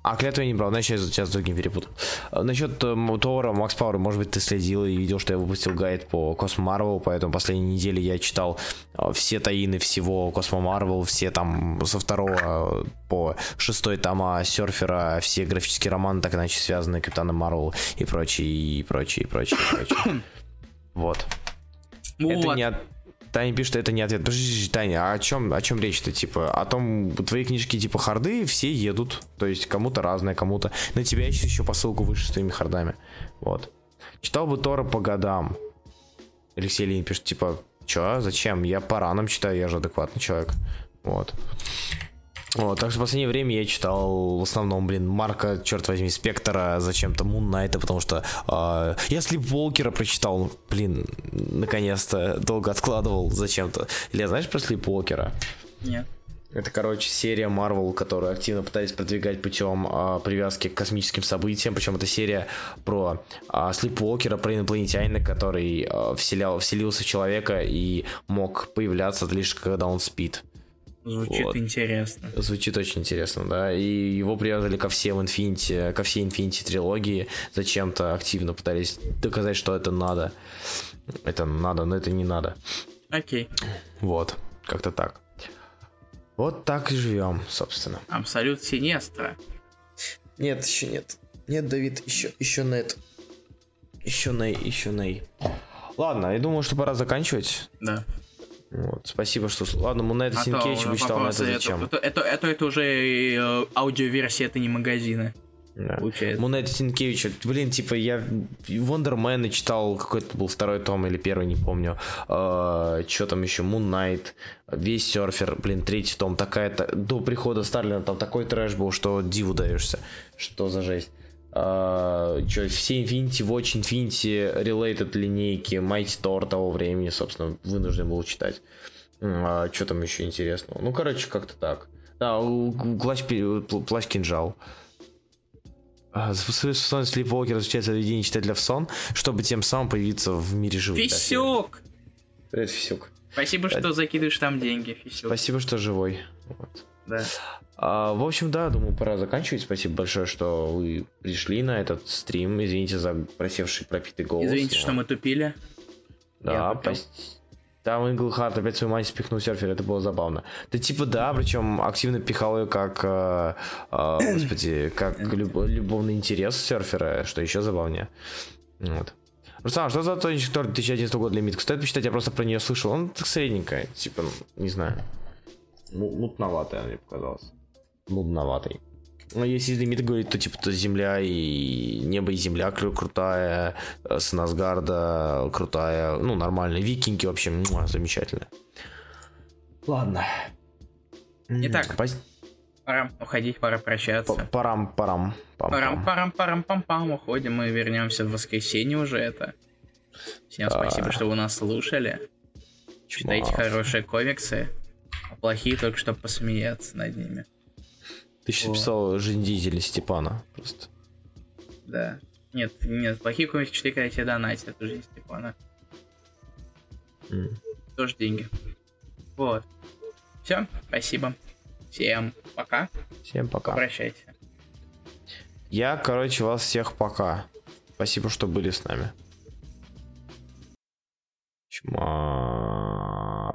А, клятву я не брал, значит, я сейчас с другим перепутал. А, Насчет э, Тора, Max Power, может быть, ты следил и видел, что я выпустил гайд по Космо Марвел, поэтому последние недели я читал э, все tie-in ы всего Космо Марвел, все там со второго э, по шестой тома Серфера, все графические романы так иначе связаны, Капитана Марвел и прочее, и прочее, и прочее, и прочее. Вот. Это Вот. не от- Таня пишет, это не ответ. Подожди, Таня, а о чем, о чем речь-то? Типа, о том, твои книжки типа харды, все едут. То есть кому-то разное, кому-то. На тебя ищет еще посылку выше с твоими хардами. Вот. Читал бы Тора по годам. Алексей Ленин пишет, типа, чё, зачем? Я по ранам читаю, я же адекватный человек. Вот. Вот, так что в последнее время я читал в основном, блин, Марка, черт возьми, Спектора, зачем-то Мун Найта, потому что э, я Слипволкера прочитал, блин, наконец-то, долго откладывал зачем-то. Илья, знаешь про Слипволкера? Нет. Это, короче, серия Marvel, которую активно пытались продвигать путем а, привязки к космическим событиям. Причем это серия про а, Слипволкера, про инопланетянина, который а, вселял, вселился в человека и мог появляться лишь когда он спит. Звучит Вот. интересно. Звучит очень интересно, да. И его привязали ко всем Infinity, ко всей Infinity трилогии. Зачем-то активно пытались доказать, что это надо. Это надо, но это не надо. Окей. Вот, как-то так. Вот так и живем, собственно. Абсолют Синестра. Нет, еще нет. Нет, Давид, еще, еще нет. Еще ней, еще ней. Ладно, я думаю, что пора заканчивать. Да. Вот, спасибо, что... Ладно, мы на это А Синкевич вычитал, на это зачем? Это, это, это, это уже э, аудиоверсия, это не магазины. Да. Получается. Мунет Синкевич, блин, типа я Вондермена читал, какой-то был второй том или первый, не помню. что там еще, Knight, весь серфер, блин, третий том, такая-то, до прихода Старлина там такой трэш был, что диву даешься. Что за жесть. Uh, что, все Infinity Watch, Infinity Related линейки, Mighty Thor того времени, собственно, вынужден был читать. что там еще интересного? Ну, короче, как-то так. Да, плащ, плащ кинжал. А, Сон Слипвокер различает заведение читателя в сон, чтобы тем самым появиться в мире живых. Фисюк! Привет, Фисюк. Спасибо, что закидываешь там деньги, Фисюк. Спасибо, что живой. Вот. Да. А, в общем, да, думаю, пора заканчивать. Спасибо большое, что вы пришли на этот стрим. Извините за просевший пропитый голос. Извините, что мы тупили. Да, пос- Там Инглхарт опять свою мать спихнул серфер, это было забавно. Да типа да, причем активно пихал ее как, э, э, господи, как люб- любовный интерес серфера, что еще забавнее. Вот. Руслан, что за Тонич Тор 2011 года лимит? Стоит почитать, я просто про нее слышал. Он так средненькая, типа, ну, не знаю. Мутноватая, мне показалось. Нудноватый. Ну, если лимит говорит, то типа то земля и небо и земля кру- крутая, э, с Насгарда крутая, ну нормально, викинги вообще муа, замечательно. Ладно. Итак. Пос- Пора уходить, пора п- прощаться. парам, парам, пам, Парам, парам, парам, пам, пам. Уходим, мы вернемся в воскресенье уже это. Всем Да. спасибо, что вы нас слушали. Читайте Чмав. хорошие комиксы, а плохие только чтобы посмеяться над ними. Ты сейчас О. писал жизнь деятеля Степана. Просто. Да. Нет, нет, плохие комиксы читай, когда тебе донатят, это жизнь Степана. М. Тоже деньги. Вот. Все, спасибо. Всем пока. Всем пока. Прощайте. Я, короче, вас всех пока. Спасибо, что были с нами. Чма.